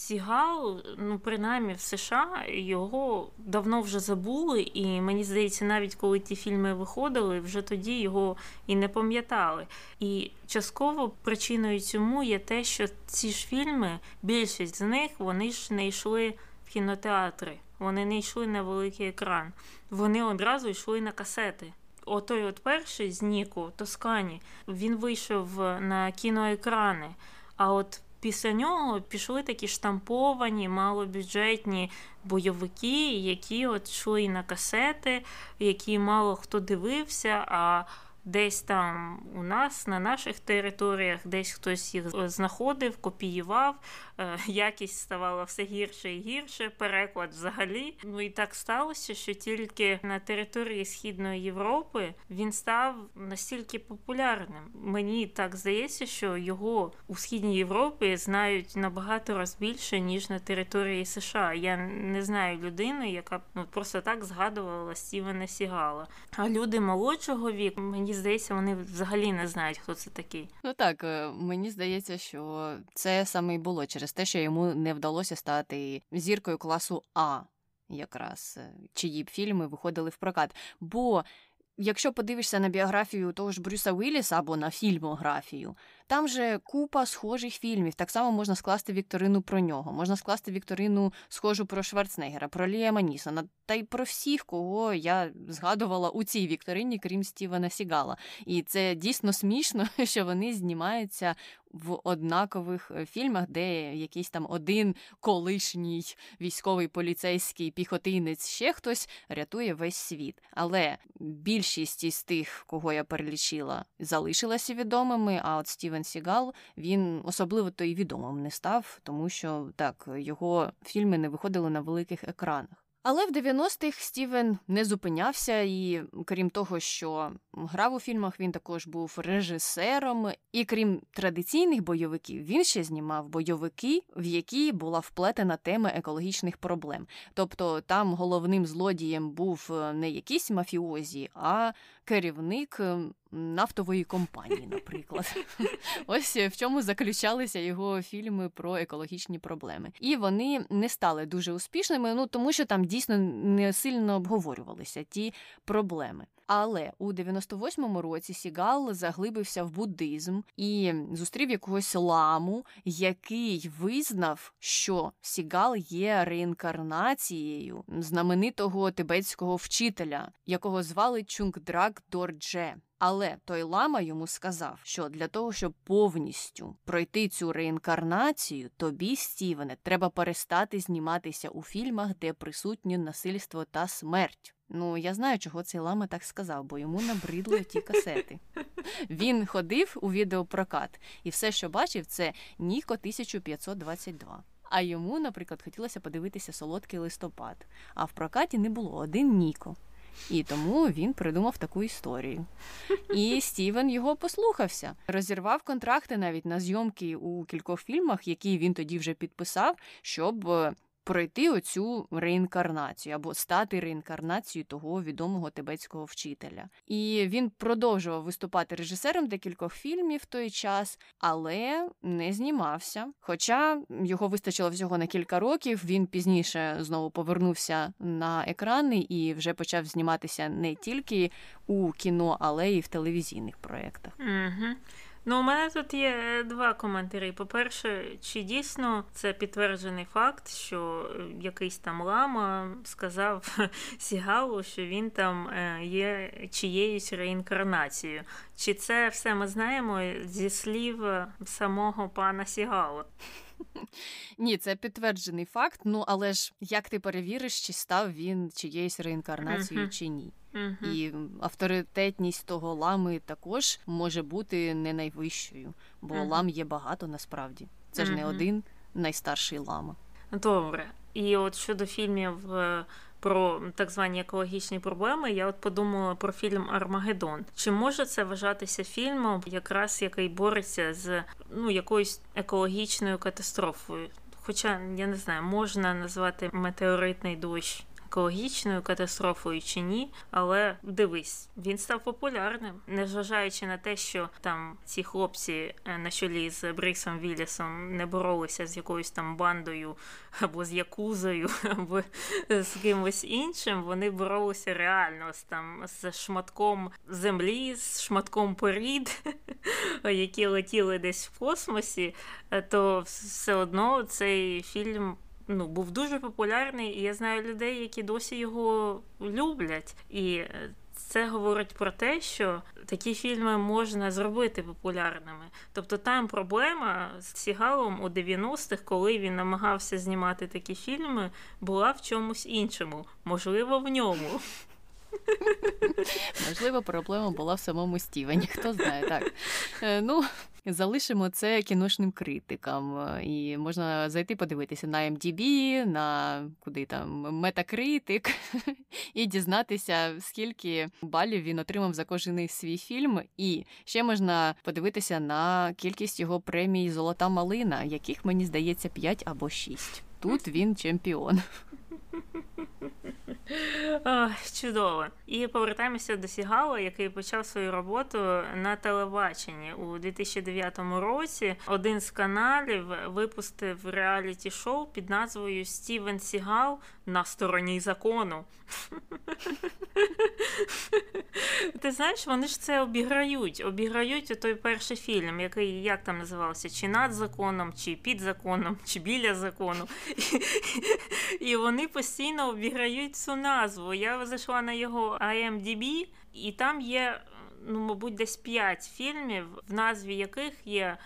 Сігал, ну принаймні в США його давно вже забули, і мені здається, навіть коли ті фільми виходили, вже тоді його і не пам'ятали. І частково причиною цьому є те, що ці ж фільми, більшість з них, вони ж не йшли в кінотеатри, вони не йшли на великий екран, вони одразу йшли на касети. Отой от перший з Ніку Тоскані він вийшов на кіноекрани. А от після нього пішли такі штамповані, малобюджетні бойовики, які от йшли на касети, які мало хто дивився. а Десь там у нас на наших територіях, десь хтось їх знаходив, копіював, Е, якість ставала все гірше і гірше, переклад взагалі. Ну і так сталося, що тільки на території Східної Європи він став настільки популярним. Мені так здається, що його у Східній Європі знають набагато раз більше, ніж на території США. Я не знаю людини, яка ну просто так згадувала Стівена Сігала. А люди молодшого віку, мені здається, вони взагалі не знають, хто це такий. Ну так, е, мені здається, що це саме і було через те, що йому не вдалося стати зіркою класу А, якраз е, чиї б фільми виходили в прокат. Бо якщо подивишся на біографію того ж Брюса Уілліса або на фільмографію, там же купа схожих фільмів. Так само можна скласти вікторину про нього, можна скласти вікторину схожу про Шварценеггера, про Лія Нісона, та й про всіх, кого я згадувала у цій вікторині, крім Стівена Сігала. І це дійсно смішно, що вони знімаються в однакових е, фільмах, де якийсь там один колишній військовий поліцейський піхотинець, ще хтось рятує весь світ. Але більшість із тих, кого я перелічила, залишилася відомими. А от Стівен Сігал він особливо то й відомим не став, тому що так його фільми не виходили на великих екранах. Але в 90-х Стівен не зупинявся, і крім того, що грав у фільмах, він також був режисером. І крім традиційних бойовиків, він ще знімав бойовики, в які була вплетена тема екологічних проблем. Тобто там головним злодієм був е, не якийсь мафіозі, а керівник нафтової компанії, наприклад. Ось в чому заключалися його фільми про екологічні проблеми. І вони не стали дуже успішними, ну тому що там дійсно не сильно обговорювалися ті проблеми. Але у 98-му році Сігал заглибився в буддизм і зустрів якогось ламу, який визнав, що Сігал є реінкарнацією знаменитого тибетського вчителя, якого звали Чунгдрак Дордже. Але той лама йому сказав, що для того, щоб повністю пройти цю реінкарнацію, тобі, Стівене, треба перестати зніматися у фільмах, де присутнє насильство та смерть. Ну, я знаю, чого цей лама так сказав, бо йому набридли ті касети. Він ходив у відеопрокат, і все, що бачив, це Ніко 1522. А йому, наприклад, хотілося подивитися солодкий листопад. А в прокаті не було один Ніко. І тому він придумав таку історію. І Стівен його послухався, розірвав контракти навіть на зйомки у кількох фільмах, які він тоді вже підписав, щоб пройти оцю реінкарнацію або стати реінкарнацією того відомого тибетського вчителя. І він продовжував виступати режисером декількох фільмів в той час, але не знімався. Хоча його вистачило всього на кілька років, він пізніше знову повернувся на екрани і вже почав зніматися не тільки у кіно, але й в телевізійних проєктах. Угу. Ну, у мене тут є два коментарі. По-перше, чи дійсно це підтверджений факт, що е, якийсь там лама сказав Сігалу, що він там е, є чиєюсь реінкарнацією? Чи це все ми знаємо зі слів самого пана Сігала? Ні, це підтверджений факт. Ну але ж як ти перевіриш, чи став він чиєюсь реінкарнацією, чи ні? І авторитетність того лами також може бути не найвищою, бо лам є багато насправді. Це ж не один найстарший лама. Добре. І от щодо фільмів е, про так звані екологічні проблеми, я от подумала про фільм Армагеддон. Чи може це вважатися фільмом, якраз який бореться з ну якоюсь екологічною катастрофою? Хоча я не знаю, можна назвати метеоритний дощ екологічною катастрофою чи ні, але дивись, він став популярним, незважаючи на те, що там ці хлопці е, на чолі з Бріксом Віллісом не боролися з якоюсь там бандою або з якузою, або з кимось іншим. Вони боролися реально з там з шматком землі, з шматком порід, які летіли десь в космосі, е, то все одно цей фільм ну, був дуже популярний, і я знаю людей, які досі його люблять. І е, це говорить про те, що такі фільми можна зробити популярними. Тобто там проблема з Сігалом у 90-х, коли він намагався знімати такі фільми, була в чомусь іншому, можливо, в ньому. Можливо, проблема була в самому Стівені, хто знає так. Е, ну, залишимо це кіношним критикам. І можна зайти подивитися на MDB, на куди там Metacritic, і дізнатися, скільки балів він отримав за кожен свій фільм. І ще можна подивитися на кількість його премій Золота малина, яких мені здається 5 або 6. Тут він чемпіон. Чудово. І повертаємося до Сігала, який почав свою роботу на телебаченні у 2009 році. Один з каналів випустив реаліті шоу під назвою Стівен Сігал на стороні закону. Ти знаєш, вони ж це обіграють. Обіграють той перший фільм, який як там називався? Чи над законом, чи під законом, чи біля закону. І вони постійно обіграють цю назву. Я зайшла на його IMDb, і там є, ну, мабуть, десь п'ять фільмів, в назві яких є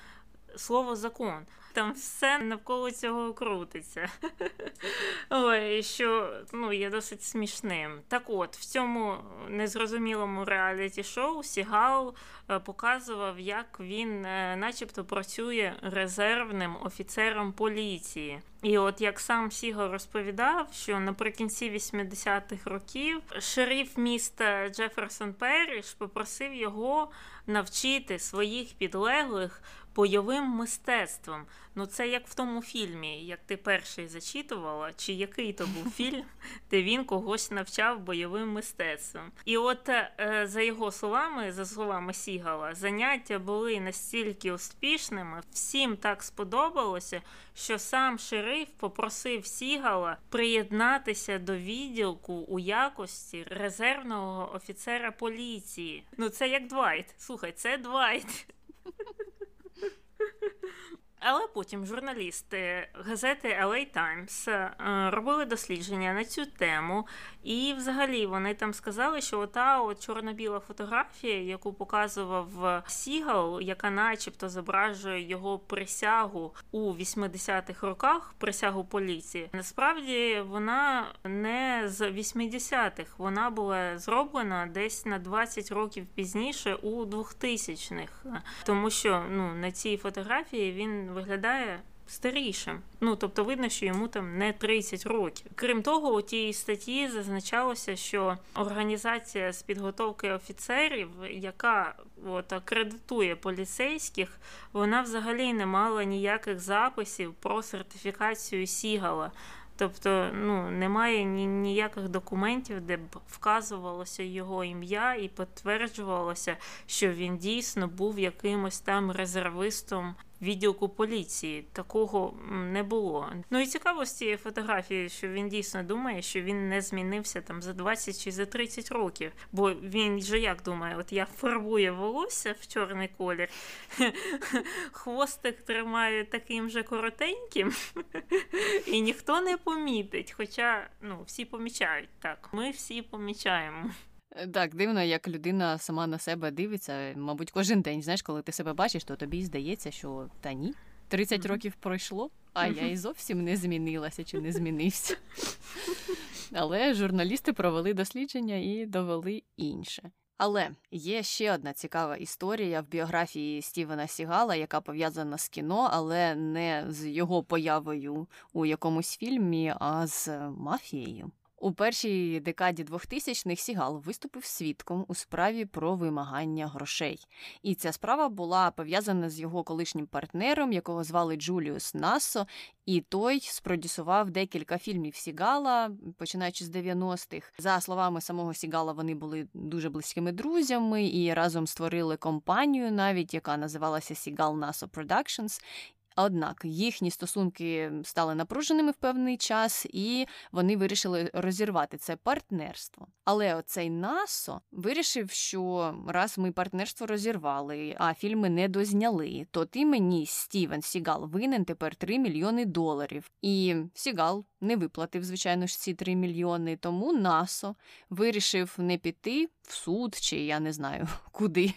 слово закон. Там все навколо цього крутиться. Ой, що ну, є досить смішним. Так от, в цьому незрозумілому реаліті шоу Сігал показував, як він, е, начебто, працює резервним офіцером поліції. І от як сам Сігал розповідав, що наприкінці 80-х років шериф міста Джеферсон Перріш попросив його навчити своїх підлеглих бойовим мистецтвом. Ну це як в тому фільмі, як ти перший зачитувала, чи який то був фільм, де він когось навчав бойовим мистецтвом. І от е, за його словами, за словами Сігала, заняття були настільки успішними, всім так сподобалося, що сам шериф попросив Сігала приєднатися до відділку у якості резервного офіцера поліції. Ну це як Двайт. Слухай, це Двайт. Але потім журналісти газети LA Times е, робили дослідження на цю тему, і взагалі вони там сказали, що ота от чорно-біла фотографія, яку показував Сігал, яка начебто зображує його присягу у 80-х роках, присягу поліції, насправді вона не з 80-х, вона була зроблена десь на 20 років пізніше у 2000-х. тому що ну на цій фотографії він виглядає старішим. Ну тобто видно, що йому там не 30 років. Крім того, у тій статті зазначалося, що організація з підготовки офіцерів, яка от акредитує поліцейських, вона взагалі не мала ніяких записів про сертифікацію Сігала. Тобто, ну немає ні, ніяких документів, де б вказувалося його ім'я і підтверджувалося, що він дійсно був якимось там резервистом відділку поліції. Такого не було. Ну і цікаво з цієї фотографії, що він дійсно думає, що він не змінився там за 20 чи за 30 років. Бо він же як думає, от я фарбую волосся в чорний колір, хвостик тримаю таким же коротеньким, і ніхто не помітить. Хоча ну, всі помічають так. Ми всі помічаємо. Е, так, дивно, як людина сама на себе дивиться, мабуть, кожен день. Знаєш, коли ти себе бачиш, то тобі здається, що та ні. 30 років пройшло, а я і зовсім не змінилася чи не змінився. Але журналісти провели дослідження і довели інше. Але є ще одна цікава історія в біографії Стівена Сігала, яка пов'язана з кіно, але не з його появою у якомусь фільмі, а з мафією. У першій декаді 2000-х Сігал виступив свідком у справі про вимагання грошей. І ця справа була пов'язана з його колишнім партнером, якого звали Джуліус Нассо, і той спродюсував декілька фільмів Сігала, починаючи з 90-х. За словами самого Сігала, вони були дуже близькими друзями і разом створили компанію, навіть яка називалася Сігал Насо Productions. Однак їхні стосунки стали напруженими в певний час, і вони вирішили розірвати це партнерство. Але оцей Насо вирішив, що раз ми партнерство розірвали, а фільми не дозняли, то ти мені Стівен Сігал винен тепер 3 мільйони доларів. І Сігал не виплатив, звичайно ж, ці 3 мільйони. Тому Насо вирішив не піти в суд, чи я не знаю куди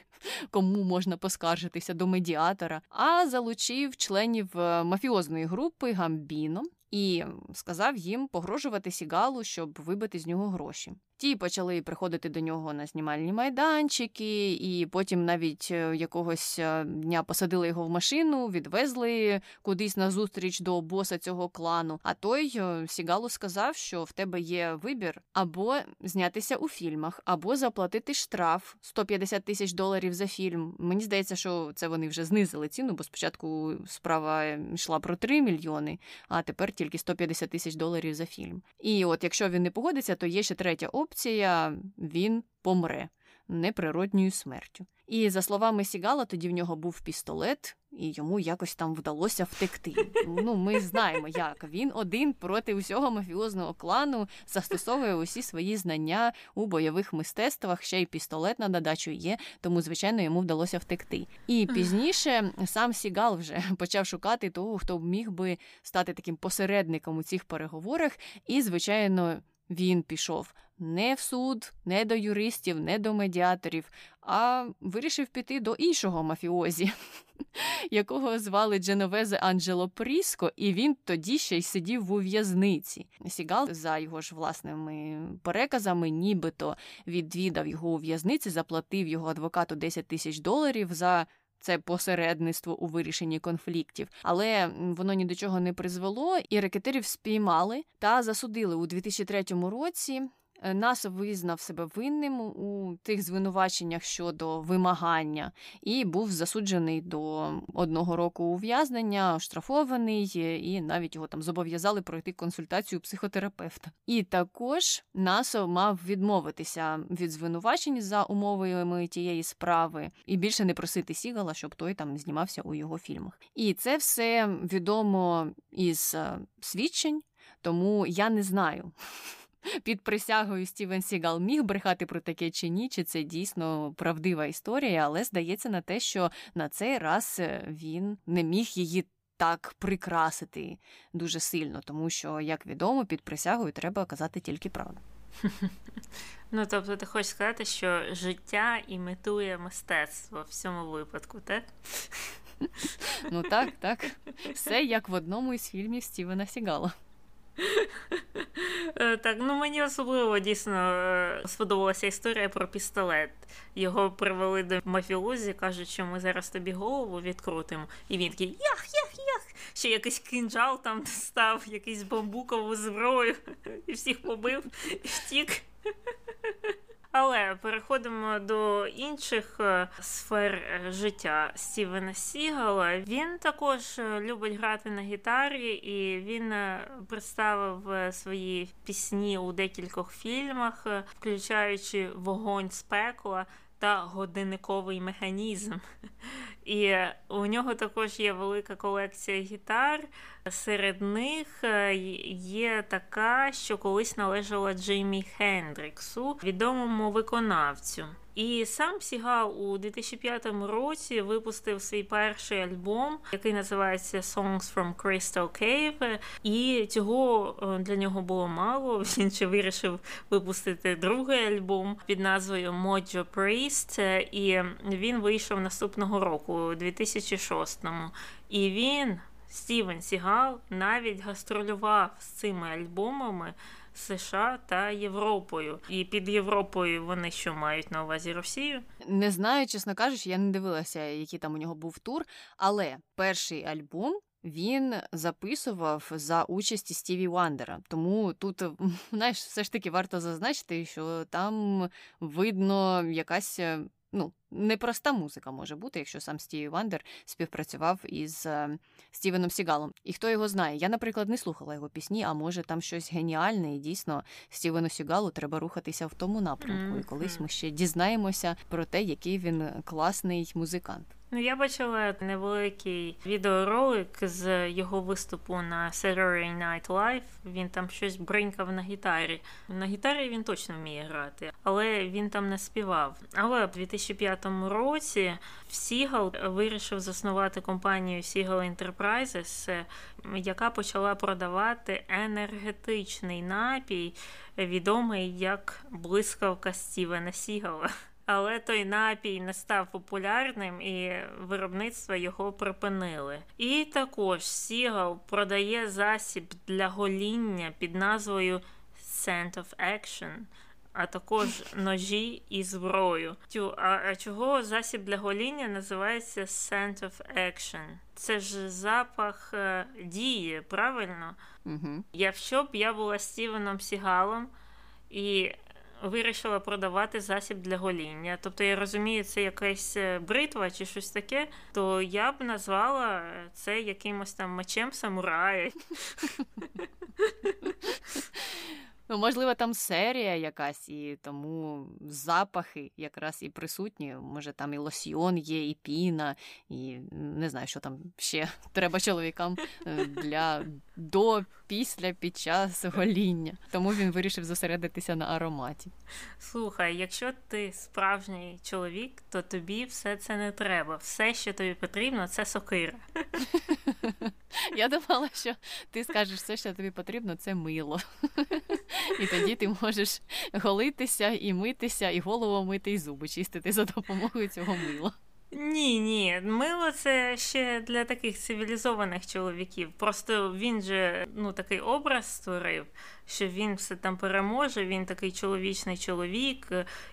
кому можна поскаржитися до медіатора, а залучив членів е, мафіозної групи Гамбіно і сказав їм погрожувати Сігалу, щоб вибити з нього гроші. Ті почали приходити до нього на знімальні майданчики, і потім навіть е, якогось е, дня посадили його в машину, відвезли кудись на зустріч до боса цього клану. А той е, Сігалу сказав, що в тебе є вибір або знятися у фільмах, або заплатити штраф 150 тисяч доларів за фільм. Мені здається, що це вони вже знизили ціну, бо спочатку справа йшла про 3 мільйони, а тепер тільки 150 тисяч доларів за фільм. І от якщо він не погодиться, то є ще третя опція: він помре неприродньою смертю. І за словами Сігала, тоді в нього був пістолет, і йому якось там вдалося втекти. Ну, ми знаємо, як він один проти усього мафіозного клану застосовує усі свої знання у бойових мистецтвах. Ще й пістолет на додачу є, тому звичайно йому вдалося втекти. І пізніше сам Сігал вже почав шукати того, хто міг би стати таким посередником у цих переговорах, і звичайно. Він пішов не в суд, не до юристів, не до медіаторів, а вирішив піти до іншого мафіозі, якого звали Дженовезе Анджело Пріско, і він тоді ще й сидів у в'язниці. Сігал, за його ж власними переказами, нібито відвідав його у в'язниці, заплатив його адвокату 10 тисяч доларів за це посередництво у вирішенні конфліктів, але воно ні до чого не призвело, і рекетерів спіймали та засудили у 2003 році. Е, Насо визнав себе винним у тих звинуваченнях щодо вимагання і був засуджений до одного року ув'язнення, оштрафований, і навіть його там зобов'язали пройти консультацію психотерапевта. І також Насо мав відмовитися від звинувачень за умовами тієї справи і більше не просити Сігала, щоб той там знімався у його фільмах. І це все відомо із е, свідчень, тому я не знаю під присягою Стівен Сігал міг брехати про таке чи ні, чи це дійсно правдива історія, але здається на те, що на цей раз е, він не міг її. Так прикрасити дуже сильно, тому що, як відомо, під присягою треба казати тільки правду. Ну, тобто, ти хочеш сказати, що життя імітує мистецтво в цьому випадку, так? Ну так, так. Все як в одному із фільмів Стівена Сігала. Е, так, ну мені особливо дійсно е, сподобалася історія про пістолет. Його привели до мафіозі, кажуть, що ми зараз тобі голову відкрутимо. І він такий ях, ях, ях. Ще якийсь кинджал там став, якийсь бамбукову зброю, і всіх побив, і втік. Але переходимо до інших е, сфер е, життя Стівена Сігала. Він також е, любить грати на гітарі, і він представив свої пісні у декількох фільмах, включаючи вогонь з пекла та годинниковий механізм. І у нього також є велика колекція гітар. Серед них е, є така, що колись належала Джеймі Хендріксу, відомому виконавцю. І сам Сігал у 2005 році випустив свій перший альбом, який називається Songs from Crystal Cave. І цього е, для нього було мало. Він ще вирішив випустити другий альбом під назвою Mojo Priest, і він вийшов наступного року, у 2006-му. І він. Стівен Сігал навіть гастролював з цими альбомами США та Європою. І під Європою вони що мають на увазі Росію? Не знаю, чесно кажучи, я не дивилася, який там у нього був тур, але перший альбом. Він записував за участі Стіві Вандера. Тому тут, знаєш, все ж таки варто зазначити, що там видно якась ну, непроста музика може бути, якщо сам Стіві Вандер співпрацював із е, Стівеном Сігалом. І хто його знає? Я, наприклад, не слухала його пісні, а може там щось геніальне, і дійсно Стівену Сігалу треба рухатися в тому напрямку. І колись ми ще дізнаємося про те, який він класний музикант. Ну, я бачила невеликий відеоролик з його виступу на Saturday Night Live. Він там щось бринькав на гітарі. На гітарі він точно вміє грати, але він там не співав. Але в 2005 році Сігал вирішив заснувати компанію Seagal Enterprises, яка почала продавати енергетичний напій, відомий як блискавка Стівена Сігала. Але той напій не став популярним і виробництво його припинили. І також Сігал продає засіб для гоління під назвою Scent of Action, а також ножі і зброю. Тю, а, а чого засіб для гоління називається Scent of Action? Це ж запах е, дії, правильно? Угу. Якщо б я була Стівеном Сігалом і вирішила продавати засіб для гоління. Тобто, я розумію, це якась е, бритва чи щось таке, то я б назвала це якимось там мечем самурая. Ну, можливо, там серія якась, і тому запахи якраз і присутні. Може, там і лосьйон є, і піна, і не знаю, що там ще треба чоловікам е, для до, після, під час гоління. Тому він вирішив зосередитися на ароматі. Слухай, якщо ти справжній чоловік, то тобі все це не треба. Все, що тобі потрібно, це сокира. Я думала, що ти скажеш все, що тобі потрібно, це мило. І тоді ти можеш голитися і митися, і голову мити, і зуби чистити за допомогою цього мила. Ні, ні, мило це ще для таких цивілізованих чоловіків. Просто він же ну такий образ створив, що він все там переможе. Він такий чоловічний чоловік,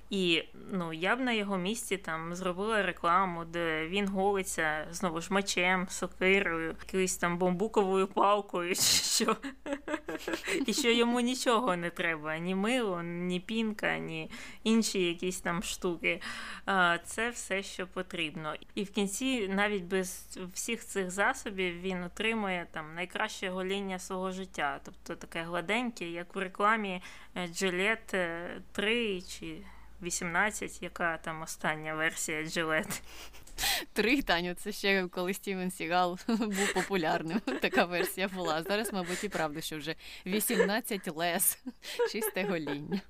і ну я б на його місці там зробила рекламу, де він голиться знову ж мечем, сокирою, якоюсь там бамбуковою палкою, що і що йому нічого не треба, ні мило, ні пінка, ні інші якісь там штуки. Це все, що потрібно. І в кінці, навіть без всіх цих засобів, він отримує там найкраще гоління свого життя, тобто таке гладеньке, як в рекламі Gillette 3 чи. 18, яка там остання версія Gillette? Три, Таню, це ще коли Стівен Сігал був популярним. Така версія була. Зараз, мабуть, і правда, що вже 18 лес, чисте гоління.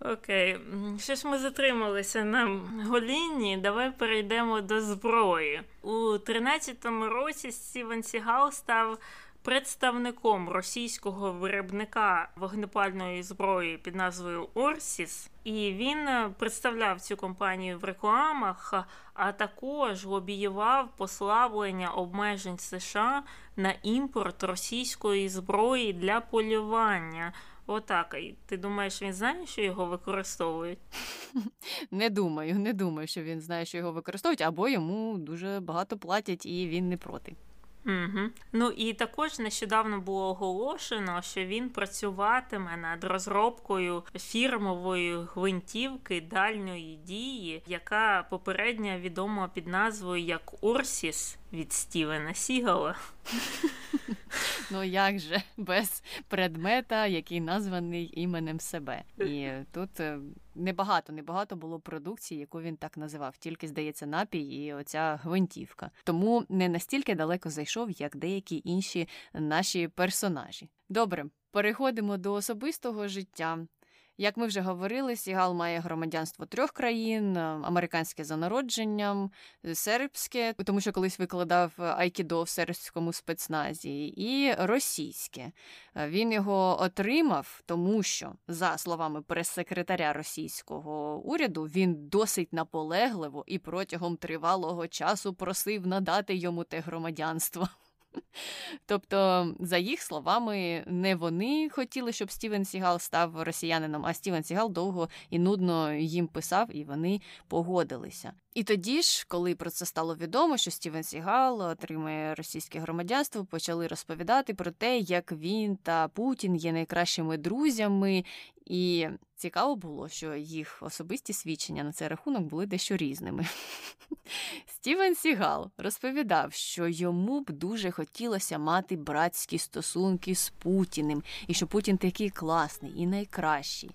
Окей, що ж ми затрималися на голінні? Давай перейдемо до зброї. У 13-му році Стівен Сігал став представником російського виробника вогнепальної зброї під назвою Орсіс, і він е, представляв цю компанію в рекламах, а також лобіював послаблення обмежень США на імпорт російської зброї для полювання. Отак. Ти думаєш, він знає, що його використовують? Не думаю, не думаю, що він знає, що його використовують, або йому дуже багато платять і він не проти. Угу. Ну і також нещодавно було оголошено, що він працюватиме над розробкою фірмової гвинтівки дальньої дії, яка попередньо відома під назвою як Урсіс від Стівена Сігала. Ну як же без предмета, який названий іменем себе. І тут е, небагато, небагато було продукції, яку він так називав. Тільки здається, напій і оця гвинтівка. Тому не настільки далеко зайшов, як деякі інші наші персонажі. Добре, переходимо до особистого життя. Як ми вже говорили, Сігал має громадянство трьох країн: американське за народженням, сербське, тому що колись викладав айкідо в сербському спецназі, і російське. Він його отримав, тому що, за словами прес-секретаря російського уряду, він досить наполегливо і протягом тривалого часу просив надати йому те громадянство. Тобто, за їх словами, не вони хотіли, щоб Стівен Сігал став росіянином, а Стівен Сігал довго і нудно їм писав, і вони погодилися. І тоді ж, коли про це стало відомо, що Стівен Сігал отримує російське громадянство, почали розповідати про те, як він та Путін є найкращими друзями, і цікаво було, що їх особисті свідчення на цей рахунок були дещо різними. Стівен Сігал розповідав, що йому б дуже хотілося мати братські стосунки з Путіним, і що Путін такий класний і найкращий.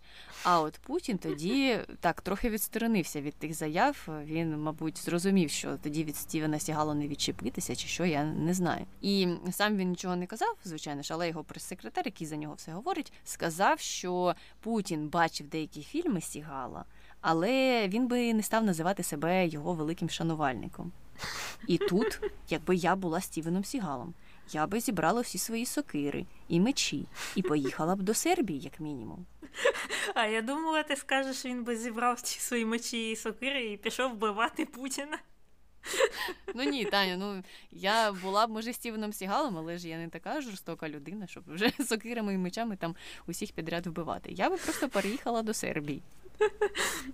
А от Путін тоді так трохи відсторонився від тих заяв. Він, мабуть, зрозумів, що тоді від Стівена Сігала не відчепитися, чи що, я не знаю. І сам він нічого не казав, звичайно ж, але його прес-секретар, який за нього все говорить, сказав, що Путін бачив деякі фільми Сігала, але він би не став називати себе його великим шанувальником. І тут, якби я була Стівеном Сігалом, я би зібрала всі свої сокири і мечі і поїхала б до Сербії, як мінімум. А я думала, ти скажеш, він би зібрав всі свої мечі і сокири і пішов вбивати Путіна. Ну ні, Таня, ну я була б, може, Стівеном Сігалом, але ж я не така жорстока людина, щоб вже сокирами і мечами там усіх підряд вбивати. Я би просто переїхала до Сербії.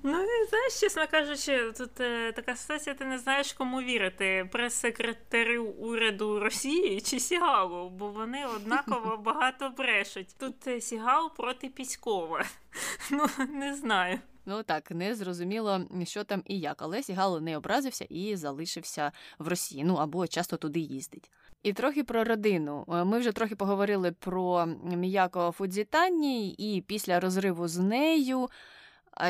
Ну, знаєш, чесно кажучи, тут е, така ситуація, ти не знаєш, кому вірити: прес-секретарю уряду Росії чи Сігалу, бо вони однаково багато брешуть. Тут е, Сігал проти Піськова. Ну, не знаю. Ну так, не зрозуміло, що там і як, але Сігал не образився і залишився в Росії. Ну або часто туди їздить. І трохи про родину. Е, ми вже трохи поговорили про Міяко Фудзітані, і після розриву з нею.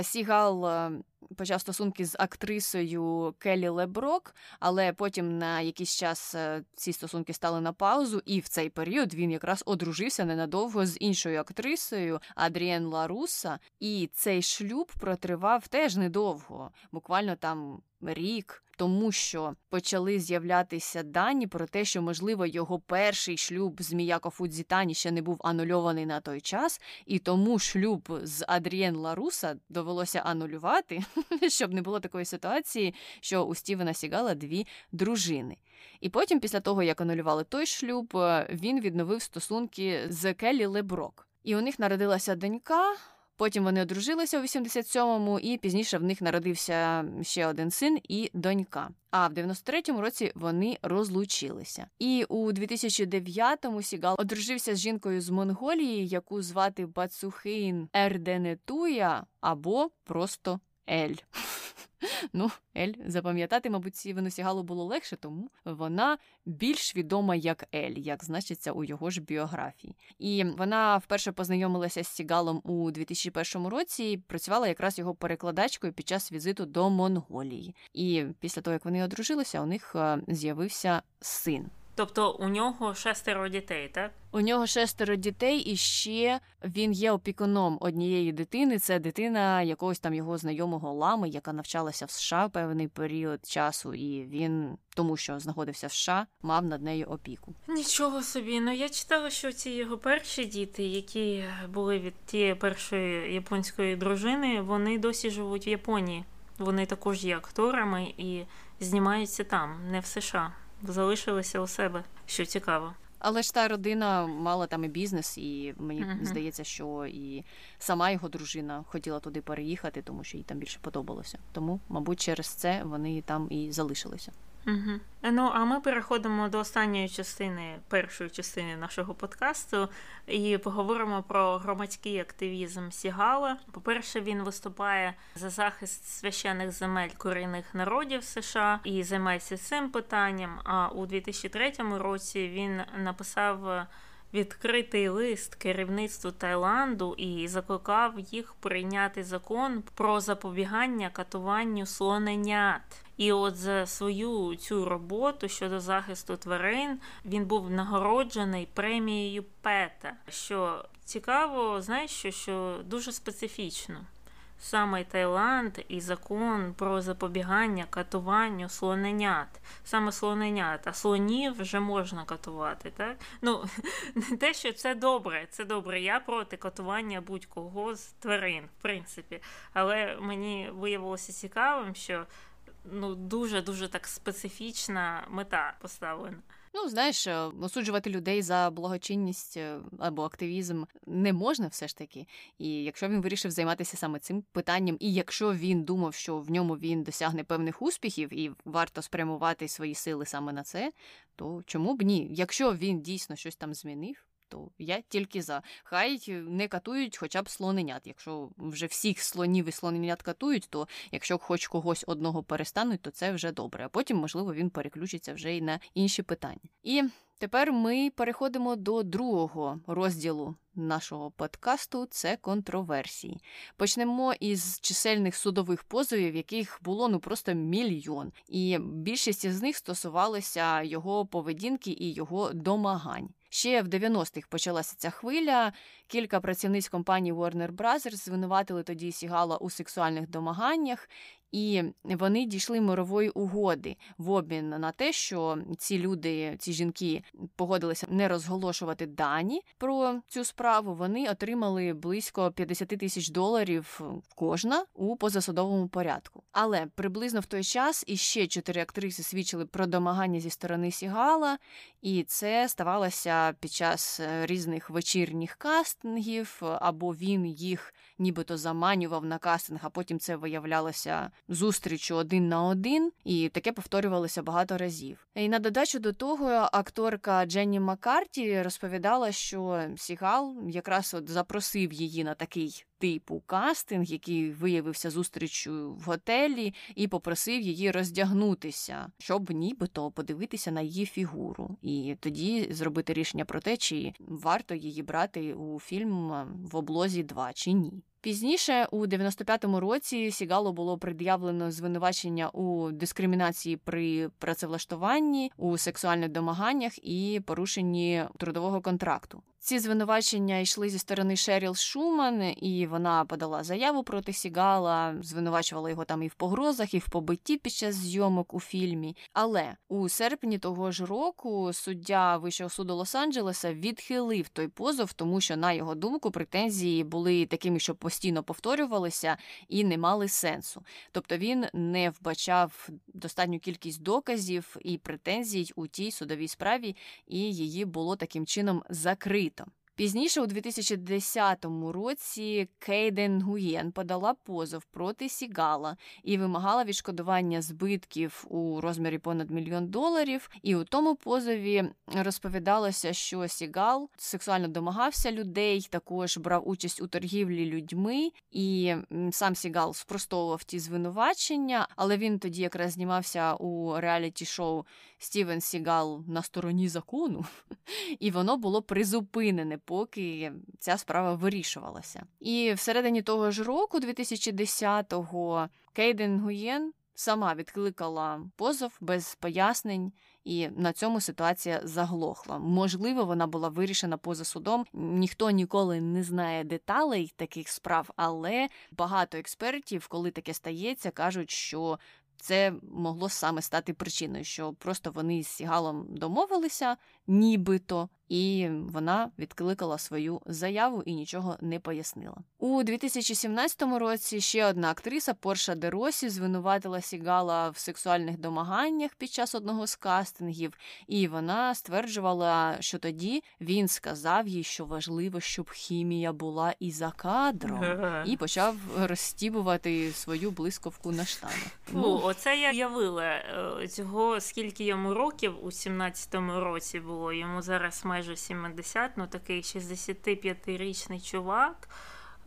Сігал е, почав стосунки з актрисою Келі Леброк, але потім на якийсь час е, ці стосунки стали на паузу, і в цей період він якраз одружився ненадовго з іншою актрисою Адріен Ларуса. І цей шлюб протривав теж недовго, буквально там рік. Тому що почали з'являтися дані про те, що, можливо, його перший шлюб з Міяко Фудзітані ще не був анульований на той час, і тому шлюб з Адрієн Ларуса довелося анулювати, щоб не було такої ситуації, що у Стівена Сігала дві дружини. І потім, після того, як анулювали той шлюб, він відновив стосунки з Келлі Леброк. І у них народилася донька. Потім вони одружилися у 87-му, і пізніше в них народився ще один син і донька. А в 93-му році вони розлучилися. І у 2009-му Сігал одружився з жінкою з Монголії, яку звати Бацухейн Ерденетуя або просто Ель. Ну, Ель запам'ятати, мабуть, Сівену Сігалу було легше, тому вона більш відома як Ель, як значиться у його ж біографії. І вона вперше познайомилася з Сігалом у 2001 році і працювала якраз його перекладачкою під час візиту до Монголії. І після того, як вони одружилися, у них е, з'явився син. Тобто у нього шестеро дітей, так? У нього шестеро дітей, і ще він є опікуном однієї дитини. Це дитина якогось там його знайомого лами, яка навчалася в США певний період часу, і він, тому що знаходився в США, мав над нею опіку. Нічого собі. Ну я читала, що ці його перші діти, які були від тієї першої японської дружини, вони досі живуть в Японії. Вони також є акторами і знімаються там, не в США залишилися у себе, що цікаво. Але ж та родина мала там і бізнес, і мені uh-huh. здається, що і сама його дружина хотіла туди переїхати, тому що їй там більше подобалося. Тому, мабуть, через це вони там і залишилися. Ну, а ми переходимо до останньої частини, першої частини нашого подкасту, і поговоримо про громадський активізм Сігала. По-перше, він виступає за захист священних земель корінних народів США і займається цим питанням. А у 2003 році він написав відкритий лист керівництву Таїланду і закликав їх прийняти закон про запобігання катуванню слоненят. І от за свою цю роботу щодо захисту тварин він був нагороджений премією Пета. Що цікаво, знаєш, що, що дуже специфічно саме Таїланд і закон про запобігання катуванню слоненят, саме слоненят, а слонів вже можна катувати. так? Ну, не те, що це добре, це добре. Я проти катування будь-кого з тварин, в принципі. Але мені виявилося цікавим, що ну, дуже дуже так специфічна мета поставлена. Ну, знаєш, е, осуджувати людей за благочинність е, або активізм не можна все ж таки. І якщо він вирішив займатися саме цим питанням, і якщо він думав, що в ньому він досягне певних успіхів і варто спрямувати свої сили саме на це, то чому б ні? Якщо він дійсно щось там змінив, то я тільки за. Хай не катують хоча б слоненят. Якщо вже всіх слонів і слоненят катують, то якщо хоч когось одного перестануть, то це вже добре. А потім, можливо, він переключиться вже й на інші питання. І тепер ми переходимо до другого розділу нашого подкасту це контроверсії. Почнемо із чисельних судових позовів, яких було ну просто мільйон. І більшість з них стосувалися його поведінки і його домагань. Ще в 90-х почалася ця хвиля. Кілька працівниць компанії Warner Brothers звинуватили тоді Сігала у сексуальних домаганнях, і вони дійшли мирової угоди в обмін на те, що ці люди, ці жінки погодилися не розголошувати дані про цю справу. Вони отримали близько 50 тисяч доларів кожна у позасудовому порядку. Але приблизно в той час іще чотири актриси свідчили про домагання зі сторони Сігала, і це ставалося під час е, різних вечірніх кастингів, або він їх нібито заманював на кастинг, а потім це виявлялося зустрічю один на один, і таке повторювалося багато разів. І на додачу до того, акторка Дженні Маккарті розповідала, що Сігал якраз от запросив її на такий. Типу кастинг, який виявився зустрічю в готелі, і попросив її роздягнутися, щоб нібито подивитися на її фігуру, і тоді зробити рішення про те, чи варто її брати у фільм в облозі 2 чи ні. Пізніше, у 95-му році, Сігалу було пред'явлено звинувачення у дискримінації при працевлаштуванні, у сексуальних домаганнях і порушенні трудового контракту. Ці звинувачення йшли зі сторони Шеріл Шуман, і вона подала заяву проти Сігала, звинувачувала його там і в погрозах, і в побитті під час зйомок у фільмі. Але у серпні того ж року суддя Вищого суду Лос-Анджелеса відхилив той позов, тому що, на його думку, претензії були такими, що постійно повторювалися і не мали сенсу. Тобто він не вбачав достатню кількість доказів і претензій у тій судовій справі, і її було таким чином закрито. Пізніше, у 2010 році, Кейден Гуєн подала позов проти Сігала і вимагала відшкодування збитків у розмірі понад мільйон доларів. І у тому позові розповідалося, що Сігал сексуально домагався людей, також брав участь у торгівлі людьми, і сам Сігал спростовував ті звинувачення, але він тоді якраз знімався у реаліті шоу Стівен Сігал на стороні закону, і воно було призупинене, поки ця справа вирішувалася. І всередині того ж року, 2010-го, Кейден Гуєн сама відкликала позов без пояснень. І на цьому ситуація заглохла. Можливо, вона була вирішена поза судом. Ніхто ніколи не знає деталей таких справ, але багато експертів, коли таке стається, кажуть, що це могло саме стати причиною, що просто вони з Сігалом домовилися, нібито, і вона відкликала свою заяву і нічого не пояснила. У 2017 році ще одна актриса Порша Деросі звинуватила Сігала в сексуальних домаганнях під час одного з кастингів, і вона стверджувала, що тоді він сказав їй, що важливо, щоб хімія була і за кадром, і почав розстібувати свою блискавку на штанах. Ну, оце я явила е, цього, скільки йому років у 17-му році було. Йому зараз майже 70, ну такий 65-річний чувак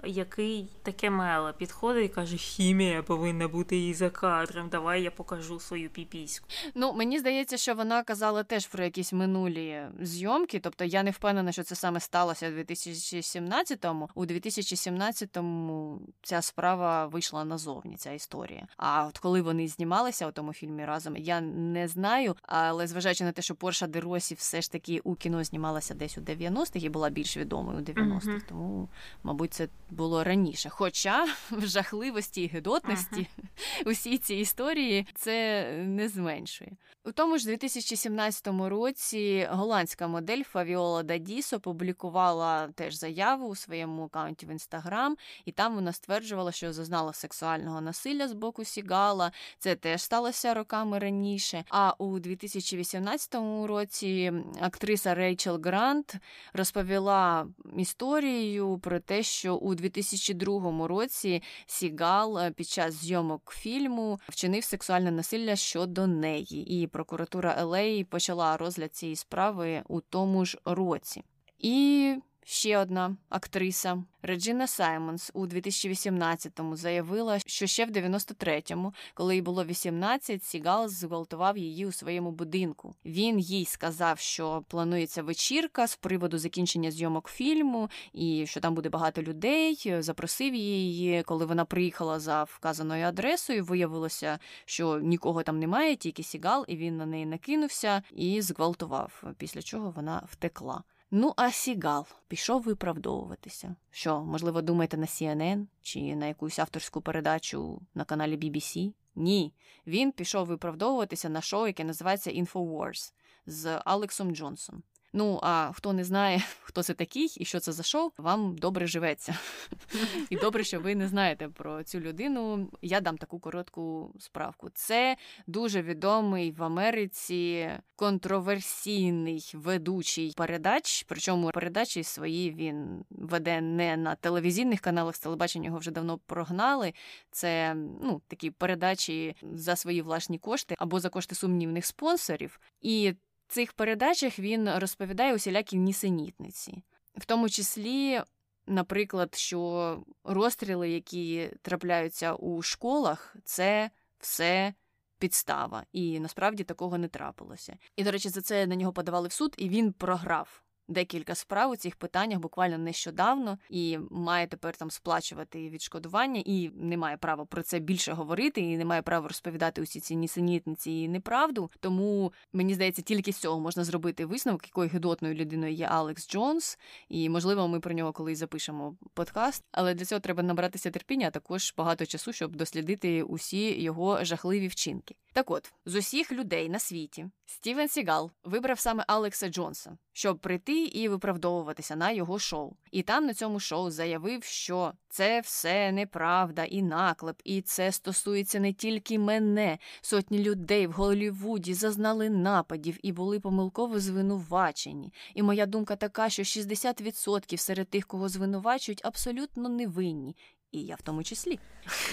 який таке мело підходить і каже: Хімія повинна бути і за кадром. Давай я покажу свою піпіську. Ну мені здається, що вона казала теж про якісь минулі зйомки. Тобто я не впевнена, що це саме сталося у 2017-му. У 2017-му ця справа вийшла назовні. Ця історія. А от коли вони знімалися у тому фільмі разом, я не знаю. Але зважаючи на те, що Порша Деросі все ж таки у кіно знімалася десь у 90-х і була більш відомою у 90-х, mm-hmm. тому мабуть це було раніше. Хоча в жахливості і гидотності uh-huh. усі ці історії це не зменшує. У тому ж 2017 році голландська модель Фавіола Дадіс опублікувала теж заяву у своєму аккаунті в інстаграм, і там вона стверджувала, що зазнала сексуального насилля з боку Сігала. Це теж сталося роками раніше. А у 2018 році актриса Рейчел Грант розповіла історію про те, що у 2002 році Сігал е, під час зйомок фільму вчинив сексуальне насилля щодо неї, і прокуратура LA почала розгляд цієї справи у тому ж році. І ще одна актриса Реджина Саймонс у 2018-му заявила, що ще в 93-му, коли їй було 18, Сігал зґвалтував її у своєму будинку. Він їй сказав, що планується вечірка з приводу закінчення зйомок фільму, і що там буде багато людей. Запросив її, коли вона приїхала за вказаною адресою. Виявилося, що нікого там немає, тільки Сігал, і він на неї накинувся і зґвалтував. Після чого вона втекла. Ну, а Сігал пішов виправдовуватися. Що, можливо, думаєте на CNN чи на якусь авторську передачу на каналі BBC? Ні. Він пішов виправдовуватися на шоу, яке називається InfoWars з Алексом Джонсом. Ну, а хто не знає, хто це такий і що це за шоу, вам добре живеться. І добре, що ви не знаєте про цю людину. Я дам таку коротку справку. Це дуже відомий в Америці контроверсійний ведучий передач. Причому передачі свої він веде не на телевізійних каналах, з телебачення його вже давно прогнали. Це ну, такі передачі за свої власні кошти або за кошти сумнівних спонсорів. І цих передачах він розповідає усілякі нісенітниці, в тому числі, наприклад, що розстріли, які трапляються у школах, це все підстава, і насправді такого не трапилося. І, до речі, за це на нього подавали в суд, і він програв декілька справ у цих питаннях буквально нещодавно, і має тепер там сплачувати відшкодування, і не має права про це більше говорити, і не має права розповідати усі ці нісенітниці і неправду. Тому мені здається, тільки з цього можна зробити висновок, якою гидотною людиною є Алекс Джонс, і можливо, ми про нього колись запишемо подкаст. Але для цього треба набратися терпіння, а також багато часу, щоб дослідити усі його жахливі вчинки. Так от, з усіх людей на світі Стівен Сігал вибрав саме Алекса Джонса, щоб прийти і виправдовуватися на його шоу. І там на цьому шоу заявив, що це все неправда і наклеп, і це стосується не тільки мене. Сотні людей в Голлівуді зазнали нападів і були помилково звинувачені. І моя думка така, що 60% серед тих, кого звинувачують, абсолютно невинні і я в тому числі.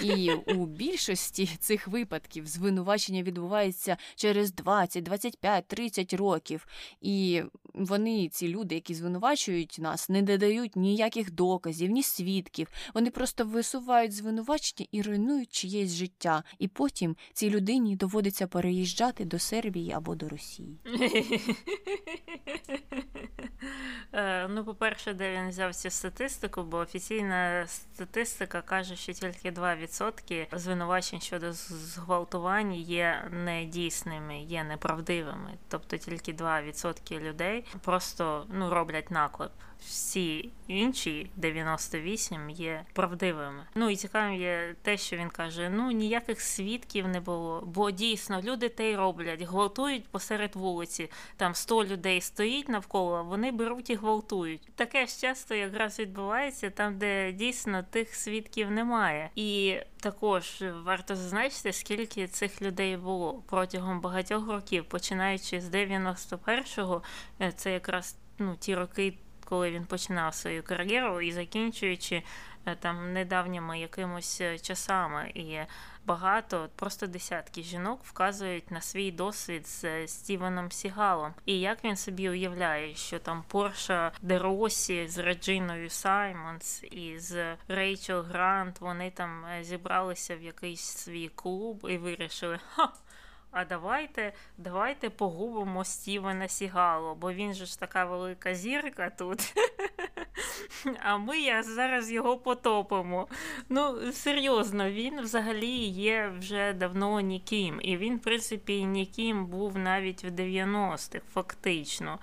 І у більшості цих випадків звинувачення відбувається через 20, 25, 30 років. І вони, ці люди, які звинувачують нас, не додають ніяких доказів, ні свідків. Вони просто висувають звинувачення і руйнують чиєсь життя. І потім цій людині доводиться переїжджати до Сербії або до Росії. Е, ну, по-перше, де він взяв цю статистику, бо офіційна статистика каже, що тільки 2% звинувачень щодо зґвалтувань є недійсними, є неправдивими. Тобто тільки 2% людей просто ну роблять наклеп всі інші 98 є правдивими. Ну і цікавим є те, що він каже: ну ніяких свідків не було, бо дійсно люди те й роблять, гвалтують посеред вулиці. Там 100 людей стоїть навколо, вони беруть і гвалтують. Таке ж часто якраз відбувається там, де дійсно тих свідків немає. І також варто зазначити, скільки цих людей було протягом багатьох років, починаючи з 91-го, е, це якраз ну ті роки коли він починав свою кар'єру і закінчуючи е, там недавніми якимось е, часами. І багато, просто десятки жінок вказують на свій досвід з е, Стівеном Сігалом. І як він собі уявляє, що там Порша Деросі з Реджиною Саймонс і з Рейчел Грант вони там зібралися в якийсь свій клуб і вирішили, ха а давайте давайте погубимо Стівена Сігало, бо він же ж така велика зірка тут. А ми зараз його потопимо. Ну, серйозно, він взагалі є вже давно ніким. І він, в принципі, ніким був навіть в 90-х, фактично.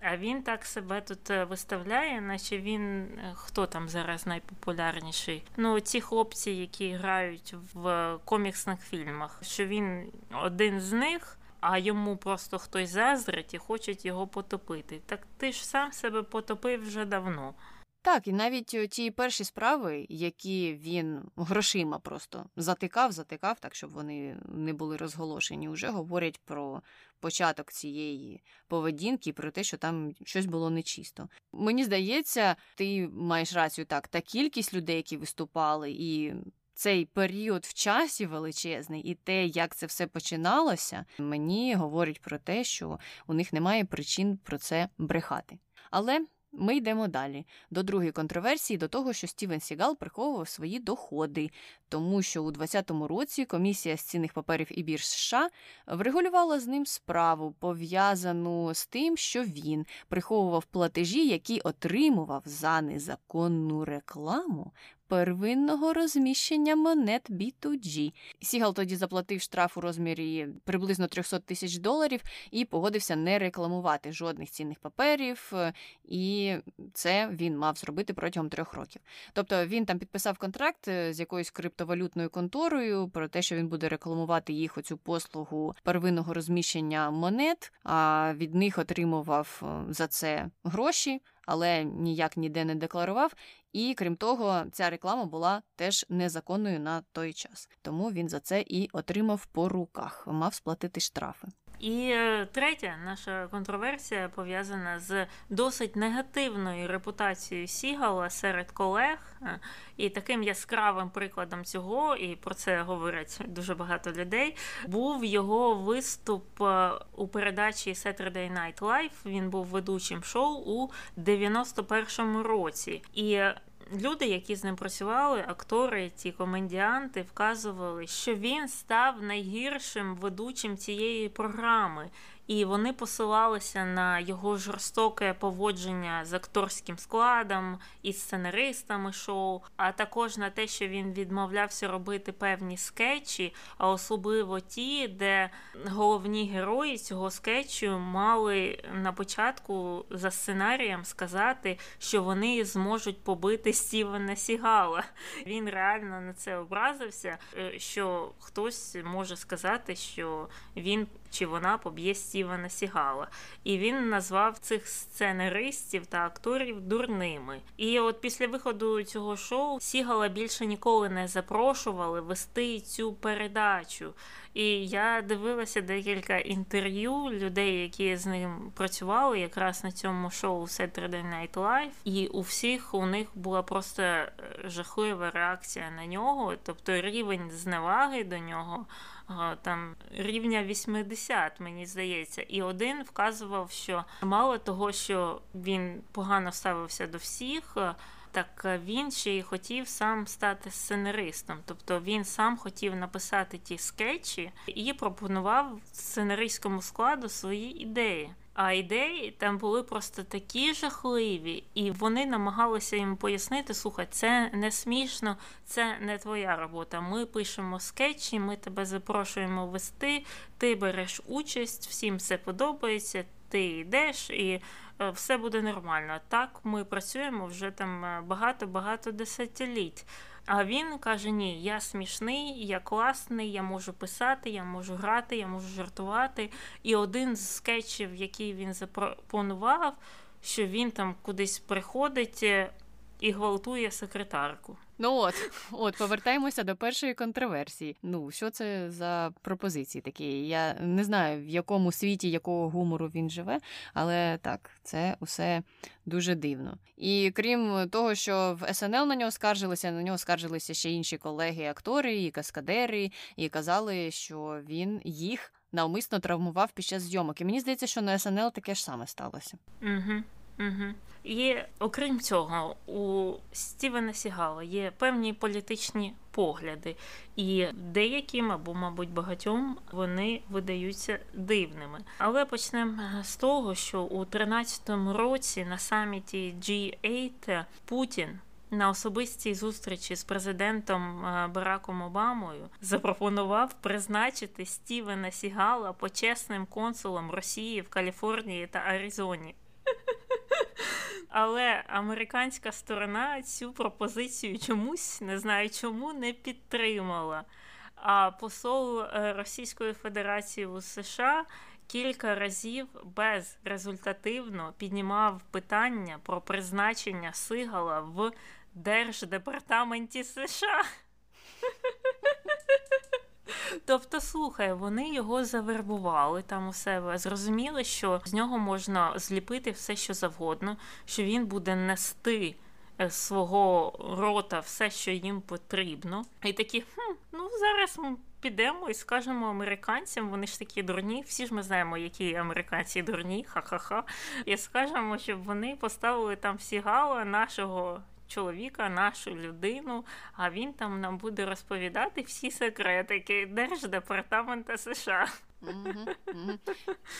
А він так себе тут е, виставляє, наче він е, хто там зараз найпопулярніший? Ну, ці хлопці, які грають в коміксних фільмах, що він один з них. А йому просто хтось заздрить і хочуть його потопити. Так ти ж сам себе потопив вже давно. Так, і навіть е, ті перші справи, які він грошима просто затикав, затикав, так щоб вони не були розголошені, вже говорять про початок цієї поведінки, про те, що там щось було нечисто. Мені здається, ти маєш рацію так, та кількість людей, які виступали, і цей період в часі величезний, і те, як це все починалося, мені говорить про те, що у них немає причин про це брехати. Але ми йдемо далі. До другої контроверсії, до того, що Стівен Сігал приховував свої доходи, тому що у 2020 році комісія з цінних паперів і бірж США врегулювала з ним справу, пов'язану з тим, що він приховував платежі, які отримував за незаконну рекламу первинного розміщення монет B2G. Сігал тоді заплатив штраф у розмірі приблизно 300 тисяч доларів і погодився не рекламувати жодних цінних паперів, е, і це він мав зробити протягом трьох років. Тобто він там підписав контракт е, з якоюсь криптовалютною конторою про те, що він буде рекламувати їх оцю послугу первинного розміщення монет, а від них отримував е, за це гроші але ніяк ніде не декларував. І крім того, ця реклама була теж незаконною на той час. Тому він за це і отримав по руках, мав сплатити штрафи. І е, третя наша контроверсія пов'язана з досить негативною репутацією Сігала серед колег. Е, і таким яскравим прикладом цього, і про це говорять дуже багато людей. Був його виступ е, у передачі Saturday Night Live. Він був ведучим шоу у 91-му році. І люди, які з ним працювали, актори, ті комедіанти, вказували, що він став найгіршим ведучим цієї програми і вони посилалися на його жорстоке поводження з акторським складом і сценаристами шоу, а також на те, що він відмовлявся робити певні скетчі, а особливо ті, де головні герої цього скетчу мали на початку за сценарієм сказати, що вони зможуть побити Стівена Сігала. Він реально на це образився, е, що хтось може сказати, що він чи вона поб'є Стівена Сігала. І він назвав цих сценаристів та акторів дурними. І от після виходу цього шоу Сігала більше ніколи не запрошували вести цю передачу. І я дивилася декілька інтерв'ю людей, які з ним працювали якраз на цьому шоу Saturday Night Live. І у всіх у них була просто е, жахлива реакція на нього, тобто рівень зневаги до нього там рівня 80, мені здається, і один вказував, що мало того, що він погано ставився до всіх. Так він ще й хотів сам стати сценаристом, тобто він сам хотів написати ті скетчі і пропонував сценаристському складу свої ідеї. А ідеї там були просто такі жахливі, і вони намагалися їм пояснити: слухай, це не смішно, це не твоя робота. Ми пишемо скетчі, ми тебе запрошуємо вести, ти береш участь, всім все подобається, ти йдеш і е, все буде нормально. Так ми працюємо вже там багато-багато десятиліть. А він каже: Ні, я смішний, я класний, я можу писати, я можу грати, я можу жартувати. І один з скетчів, який він запропонував, що він там кудись приходить е, і гвалтує секретарку. Ну от, от повертаємося до першої контроверсії. Ну, що це за пропозиції такі? Я не знаю, в якому світі якого гумору він живе, але так, це усе дуже дивно. І крім того, що в СНЛ на нього скаржилися, на нього скаржилися ще інші колеги-актори і каскадери, і казали, що він їх навмисно травмував під час зйомок. І мені здається, що на СНЛ таке ж саме сталося. Угу. Угу. І окрім цього, у Стівена Сігала є певні політичні погляди, і деяким або, мабуть, багатьом вони видаються дивними. Але почнемо з того, що у 13-му році на саміті G8 Путін. На особистій зустрічі з президентом е, Бараком Обамою запропонував призначити Стівена Сігала почесним консулом Росії в Каліфорнії та Аризоні. Але американська сторона цю пропозицію чомусь не знаю чому не підтримала. А посол е, Російської Федерації у США кілька разів безрезультативно піднімав питання про призначення Сигала в Держдепартаменті США. Тобто, слухай, вони його завербували там у себе, зрозуміли, що з нього можна зліпити все, що завгодно, що він буде нести е, свого рота все, що їм потрібно. І такі, хм, ну зараз ми підемо і скажемо американцям, вони ж такі дурні, всі ж ми знаємо, які американці дурні, ха-ха-ха. І скажемо, щоб вони поставили там всі гала нашого чоловіка, нашу людину, а він там нам буде розповідати всі секретики Держдепартамента США.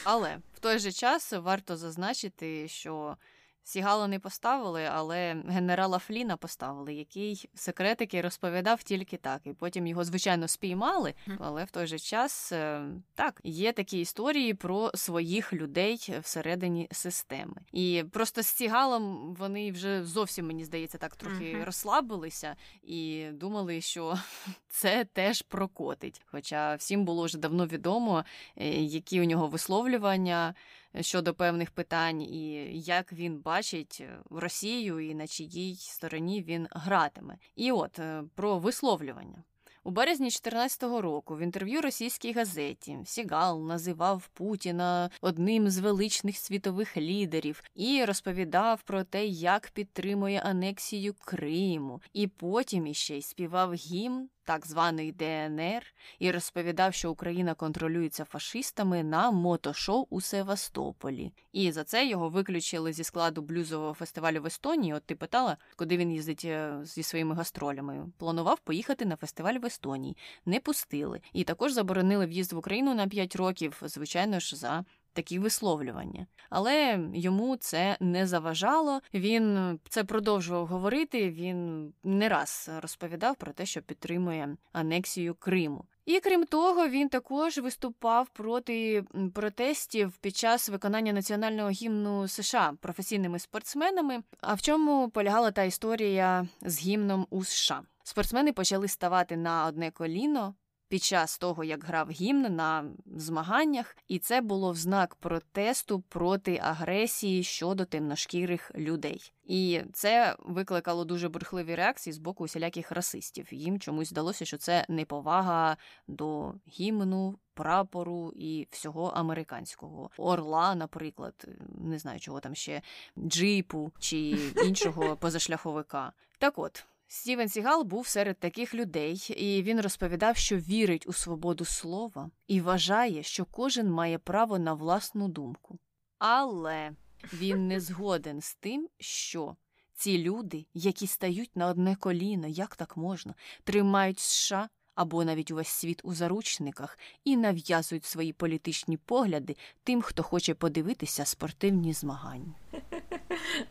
Але в той же час варто зазначити, що Сігала не поставили, але генерала Фліна поставили, який секретики розповідав тільки так. І потім його, звичайно, спіймали. Але в той же час е, так є такі історії про своїх людей всередині системи. І просто з Сігалом вони вже зовсім мені здається так трохи uh-huh. розслабилися і думали, що це теж прокотить. Хоча всім було вже давно відомо, е, які у нього висловлювання щодо певних питань, і як він бачить е, Росію і на чиїй стороні він гратиме. І от е, про висловлювання. У березні 2014 року в інтерв'ю російській газеті Сігал називав Путіна одним з величних світових лідерів і розповідав про те, як підтримує анексію Криму, і потім іще й співав гімн так званий ДНР і розповідав, що Україна контролюється фашистами на мотошоу у Севастополі. І за це його виключили зі складу блюзового фестивалю в Естонії. От ти питала, куди він їздить е, зі своїми гастролями. Планував поїхати на фестиваль в Естонії, не пустили. І також заборонили в'їзд в Україну на 5 років, звичайно ж, за такі висловлювання. Але йому це не заважало. Він це продовжував говорити. Він не раз розповідав про те, що підтримує анексію Криму. І крім того, він також виступав проти протестів під час виконання національного гімну США професійними спортсменами. А в чому полягала та історія з гімном у США? Спортсмени почали ставати на одне коліно під час того, як грав гімн на змаганнях, і це було в знак протесту проти агресії щодо темношкірих людей. І це викликало дуже бурхливі реакції з боку усіляких расистів. Їм чомусь здалося, що це неповага до гімну. Прапору і всього американського орла, наприклад, не знаю, чого там ще джипу чи іншого позашляховика. Так от Стівен Сігал був серед таких людей, і він розповідав, що вірить у свободу слова і вважає, що кожен має право на власну думку. Але він не згоден з тим, що ці люди, які стають на одне коліно, як так можна, тримають США, або навіть увесь світ у заручниках і нав'язують свої політичні погляди тим, хто хоче подивитися спортивні змагання.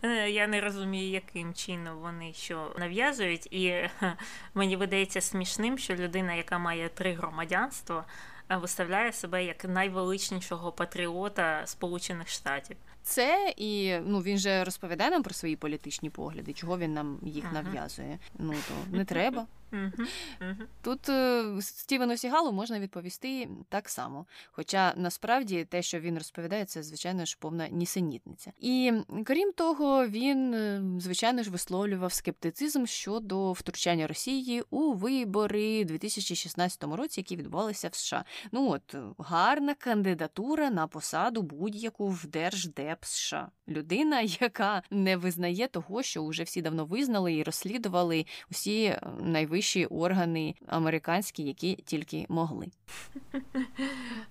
Е, я не розумію, яким чином вони що нав'язують, і мені видається смішним, що людина, яка має три громадянства, виставляє себе як найвеличнішого патріота Сполучених Штатів. Це і ну він же розповідає нам про свої політичні погляди, чого він нам їх нав'язує. Ну то не треба. Тут е, Стівену Сігалу можна відповісти так само. Хоча насправді те, що він розповідає, це звичайно ж повна нісенітниця. І крім того, він е, звичайно ж висловлював скептицизм щодо втручання Росії у вибори 2016 році, які відбувалися в США. Ну от гарна кандидатура на посаду будь-яку в Держдеп США. Людина, яка не визнає того, що вже всі давно визнали і розслідували усі е, найвищі найвищі органи американські, які тільки могли.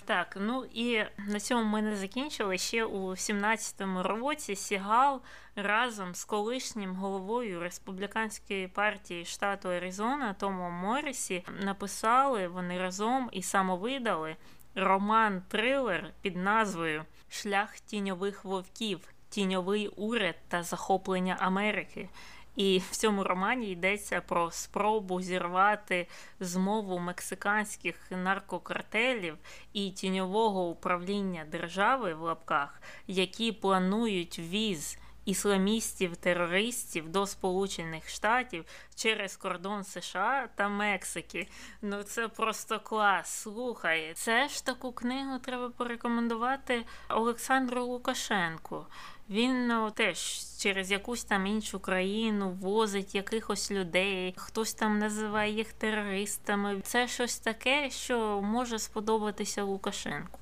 Так, ну і на цьому ми не закінчили. Ще у 17-му році Сігал разом з колишнім головою республіканської партії штату Аризона Томом Моррісі написали вони разом і самовидали роман трилер під назвою Шлях тіньових вовків, тіньовий уряд та захоплення Америки. І в цьому романі йдеться про спробу зірвати змову мексиканських наркокартелів і тіньового управління держави в лапках, які планують віз. Ісламістів-терористів до Сполучених Штатів через кордон США та Мексики. Ну це просто клас. Слухай, це ж таку книгу треба порекомендувати Олександру Лукашенку. Він ну, теж через якусь там іншу країну возить якихось людей, хтось там називає їх терористами. Це щось таке, що може сподобатися Лукашенку.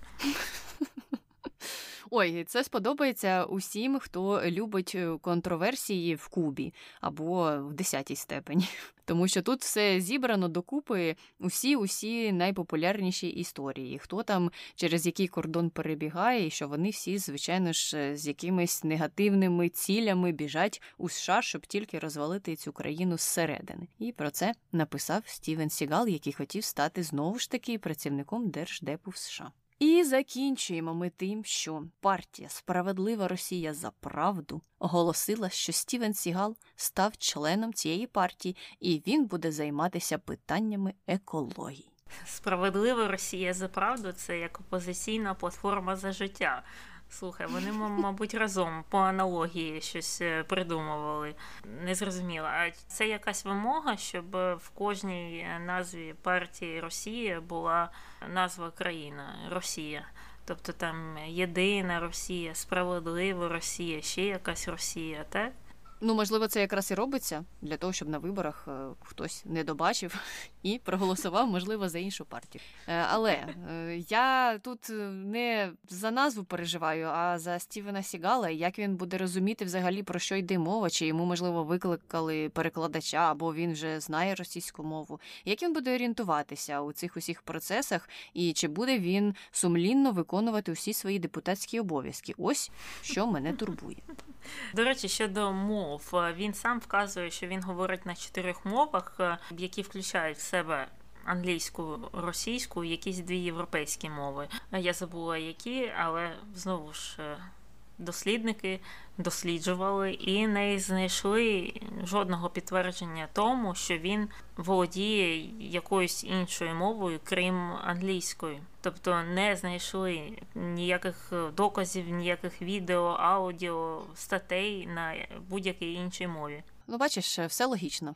Ой, це сподобається усім, хто любить е, контроверсії в Кубі або в десятій степені. Тому що тут все зібрано докупи усі усі найпопулярніші історії, хто там через який кордон перебігає, і що вони всі, звичайно ж, з якимись негативними цілями біжать у США, щоб тільки розвалити цю країну зсередини. І про це написав Стівен Сігал, який хотів стати знову ж таки працівником держдепу в США. І закінчуємо ми тим, що партія Справедлива Росія за правду оголосила, що Стівен Сігал став членом цієї партії, і він буде займатися питаннями екології. Справедлива Росія за правду це як опозиційна платформа за життя. Слухай, вони, мабуть, разом по аналогії щось е, придумували. Не зрозуміло. А це якась вимога, щоб в кожній назві партії Росія була назва країна Росія. Тобто там єдина Росія, справедлива Росія, ще якась Росія, так? Ну, можливо, це якраз і робиться для того, щоб на виборах е, хтось не добачив і проголосував, можливо, за іншу партію. Е, але е, я тут не за назву переживаю, а за Стівена Сігала, як він буде розуміти взагалі про що йде мова, чи йому можливо викликали перекладача, або він вже знає російську мову. Як він буде орієнтуватися у цих усіх процесах, і чи буде він сумлінно виконувати усі свої депутатські обов'язки? Ось що мене турбує. До речі, щодо мов, він сам вказує, що він говорить на чотирьох мовах, які включають в себе. Англійську, російську, якісь дві європейські мови. Я забула які, але знову ж дослідники досліджували і не знайшли жодного підтвердження тому, що він володіє якоюсь іншою мовою, крім англійської. Тобто не знайшли ніяких доказів, ніяких відео, аудіо, статей на будь-якій іншій мові. Ну, бачиш, все логічно.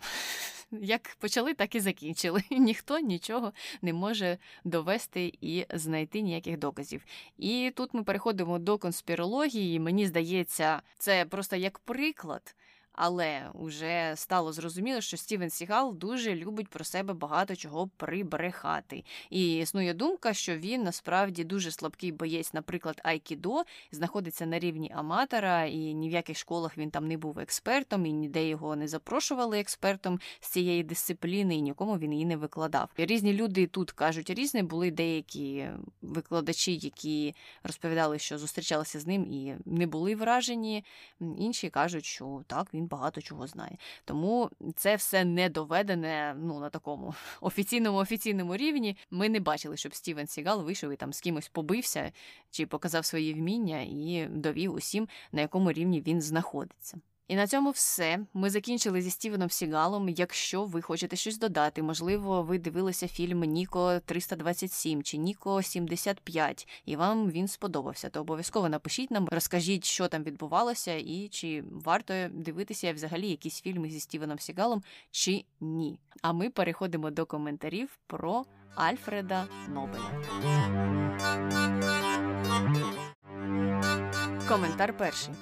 Як почали, так і закінчили. Ніхто нічого не може довести і знайти ніяких доказів. І тут ми переходимо до конспірології. Мені здається, це просто як приклад але вже стало зрозуміло, що Стівен Сігал дуже любить про себе багато чого прибрехати. І існує думка, що він насправді дуже слабкий боєць, наприклад, Айкідо, знаходиться на рівні аматора, і ні в яких школах він там не був експертом, і ніде його не запрошували експертом з цієї дисципліни, і нікому він її не викладав. Різні люди тут кажуть різне, були деякі викладачі, які розповідали, що зустрічалися з ним і не були вражені. Інші кажуть, що так він багато чого знає. Тому це все не доведене ну, на такому офіційному офіційному рівні. Ми не бачили, щоб Стівен Сігал вийшов і там з кимось побився чи показав свої вміння і довів усім, на якому рівні він знаходиться. І на цьому все. Ми закінчили зі Стівеном Сігалом. Якщо ви хочете щось додати, можливо, ви дивилися фільм Ніко 327 чи Ніко 75, і вам він сподобався, то обов'язково напишіть нам, розкажіть, що там відбувалося, і чи варто дивитися взагалі якісь фільми зі Стівеном Сігалом, чи ні. А ми переходимо до коментарів про Альфреда Нобеля. Коментар перший.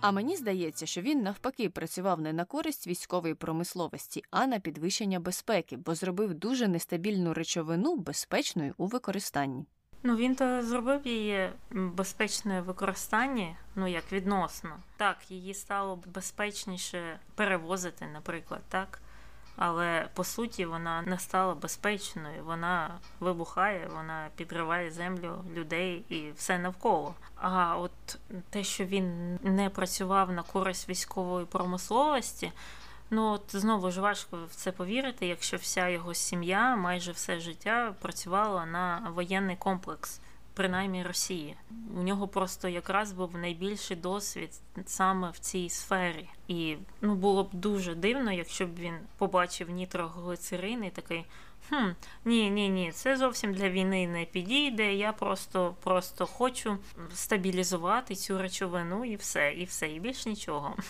А мені здається, що він навпаки працював не на користь військової промисловості, а на підвищення безпеки, бо зробив дуже нестабільну речовину безпечною у використанні. Ну він то зробив її безпечною використанні, ну як відносно. Так, її стало безпечніше перевозити, наприклад, так але по суті вона не стала безпечною. Вона вибухає, вона підриває землю людей і все навколо. А от те, що він не працював на користь військової промисловості. Ну от знову ж важко в це повірити, якщо вся його сім'я майже все життя працювала на воєнний комплекс принаймні Росії. У нього просто якраз був найбільший досвід саме в цій сфері. І ну було б дуже дивно, якщо б він побачив нітроглицерин і такий. Хм, ні, ні, ні, це зовсім для війни не підійде. Я просто просто хочу стабілізувати цю речовину і все, і все, і більш нічого.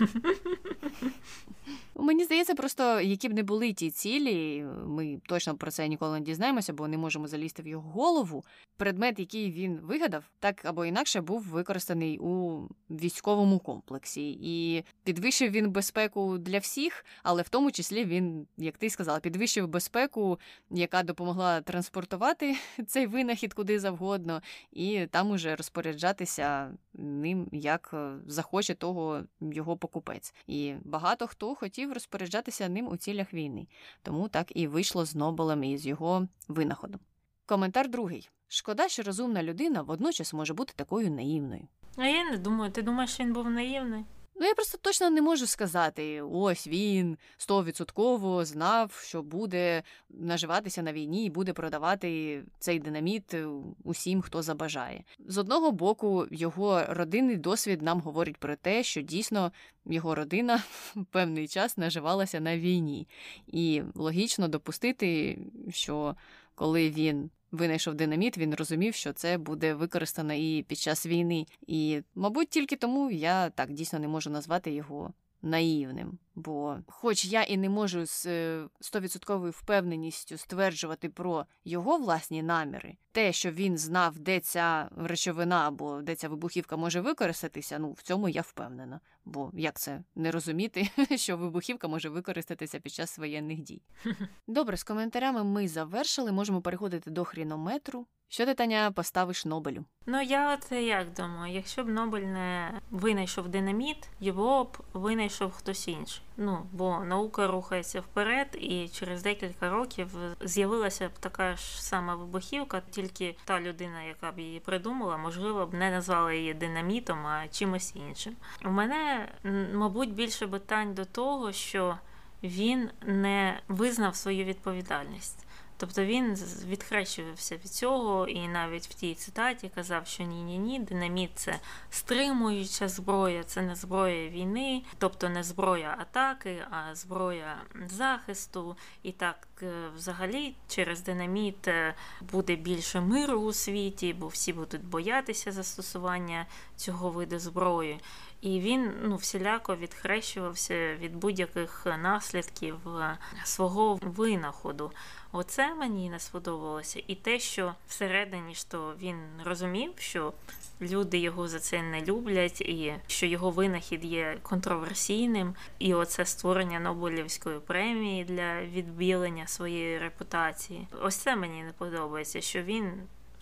Мені здається, просто які б не були ті цілі, ми точно про це ніколи не дізнаємося, бо не можемо залізти в його голову. Предмет, який він вигадав, так або інакше був використаний у військовому комплексі, і підвищив він безпеку для всіх, але в тому числі він, як ти сказала, підвищив безпеку, яка допомогла транспортувати цей винахід куди завгодно, і там уже розпоряджатися ним як захоче того його покупець. І багато хто хотів розпоряджатися ним у цілях війни, тому так і вийшло з Нобелем і з його винаходом. Коментар другий. Шкода, що розумна людина водночас може бути такою наївною. А я не думаю, ти думаєш, що він був наївний? Ну, я просто точно не можу сказати, ось він стовідсотково знав, що буде наживатися на війні і буде продавати цей динаміт усім, хто забажає. З одного боку, його родинний досвід нам говорить про те, що дійсно його родина певний час наживалася на війні, і логічно допустити, що коли він винайшов динаміт, він розумів, що це буде використано і під час війни. І, мабуть, тільки тому я так дійсно не можу назвати його наївним. Бо, хоч я і не можу з е, стовідсотковою впевненістю стверджувати про його власні наміри, те, що він знав, де ця речовина або де ця вибухівка може використатися, ну в цьому я впевнена. Бо як це не розуміти, що вибухівка може використатися під час воєнних дій? Добре, з коментарями ми завершили. Можемо переходити до хрінометру. Що ти, Таня, поставиш Нобелю? Ну я от як думаю, якщо б Нобель не винайшов динаміт, його б винайшов хтось інший. Ну бо наука рухається вперед, і через декілька років з'явилася б така ж сама вибухівка, тільки та людина, яка б її придумала, можливо б не назвала її динамітом, а чимось іншим. У мене, мабуть, більше питань до того, що він не визнав свою відповідальність. Тобто він відхрещувався від цього, і навіть в тій цитаті казав, що ні-ні ні, динаміт це стримуюча зброя, це не зброя війни, тобто не зброя атаки, а зброя захисту. І так, е, взагалі, через динаміт е, буде більше миру у світі, бо всі будуть боятися застосування цього виду зброї. І він ну, всіляко відхрещувався від будь-яких наслідків е, свого винаходу. Оце мені не сподобалося. І те, що всередині що він розумів, що люди його за це не люблять, і що його винахід є контроверсійним, і оце створення Нобелівської премії для відбілення своєї репутації. Ось це мені не подобається, що він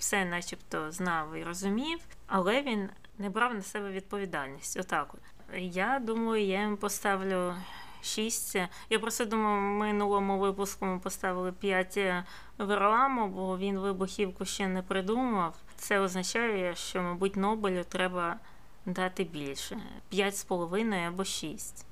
все, начебто, знав і розумів, але він не брав на себе відповідальність. Отак. от. Я думаю, я їм поставлю 6. Я просто думаю, в минулому випуску ми поставили 5 Верламу, бо він вибухівку ще не придумав. Це означає, що, мабуть, Нобелю треба дати більше: 5,5 або 6.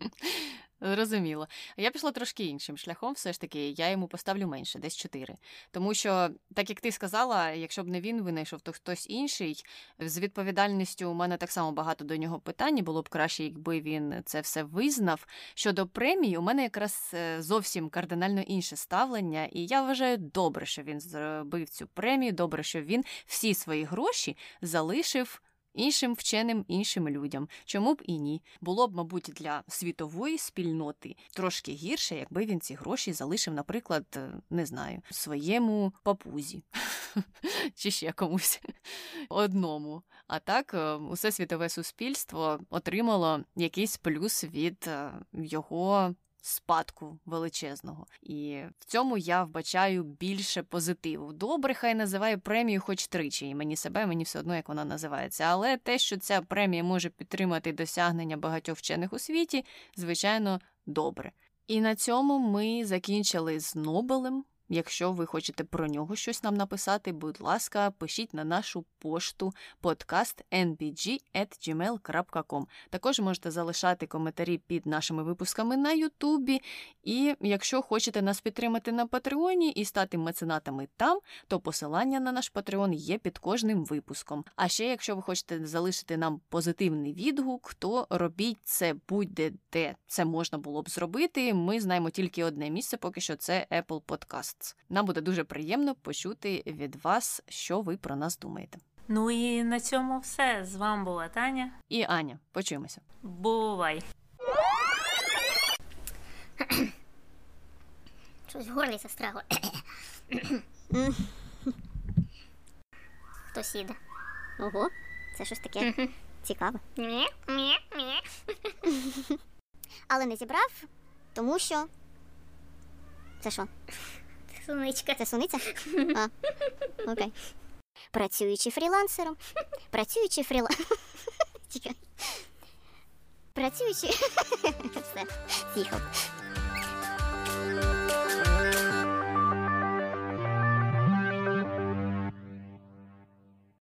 Зрозуміло. Я пішла трошки іншим шляхом, все ж таки, я йому поставлю менше, десь 4. Тому що, так як ти сказала, якщо б не він винайшов, то хтось інший. З відповідальністю у мене так само багато до нього питань. Було б краще, якби він це все визнав. Щодо премії, у мене якраз е, зовсім кардинально інше ставлення, і я вважаю добре, що він зробив цю премію. Добре, що він всі свої гроші залишив іншим вченим іншим людям. Чому б і ні? Було б, мабуть, для світової спільноти трошки гірше, якби він ці гроші залишив, наприклад, е, не знаю, своєму папузі чи ще комусь одному. А так, е, усе світове суспільство отримало якийсь плюс від е, його спадку величезного. І в цьому я вбачаю більше позитиву. Добре, хай називає премію хоч тричі, і мені себе, мені все одно, як вона називається. Але те, що ця премія може підтримати досягнення багатьох вчених у світі, звичайно, добре. І на цьому ми закінчили з Нобелем. Якщо ви хочете про нього щось нам написати, будь ласка, пишіть на нашу пошту podcast.nbg.gmail.com. Також можете залишати коментарі під нашими випусками на Ютубі. І якщо хочете нас підтримати на Патреоні і стати меценатами там, то посилання на наш Патреон є під кожним випуском. А ще, якщо ви хочете залишити нам позитивний відгук, то робіть це будь-де де це можна було б зробити. Ми знаємо тільки одне місце, поки що це Apple Podcasts. Нам буде дуже приємно почути від вас, що ви про нас думаєте. Ну і на цьому все. З вами була Таня. І Аня, почуємося. Бувай! Щось в горлі застрягло. Хтось їде. Ого, це щось таке цікаве. Але не зібрав, тому що. Це що? Сонечка. Це суниця? А, окей. Працюючи фрілансером. Працюючи фрілансером. Працюючи. Все, з'їхав.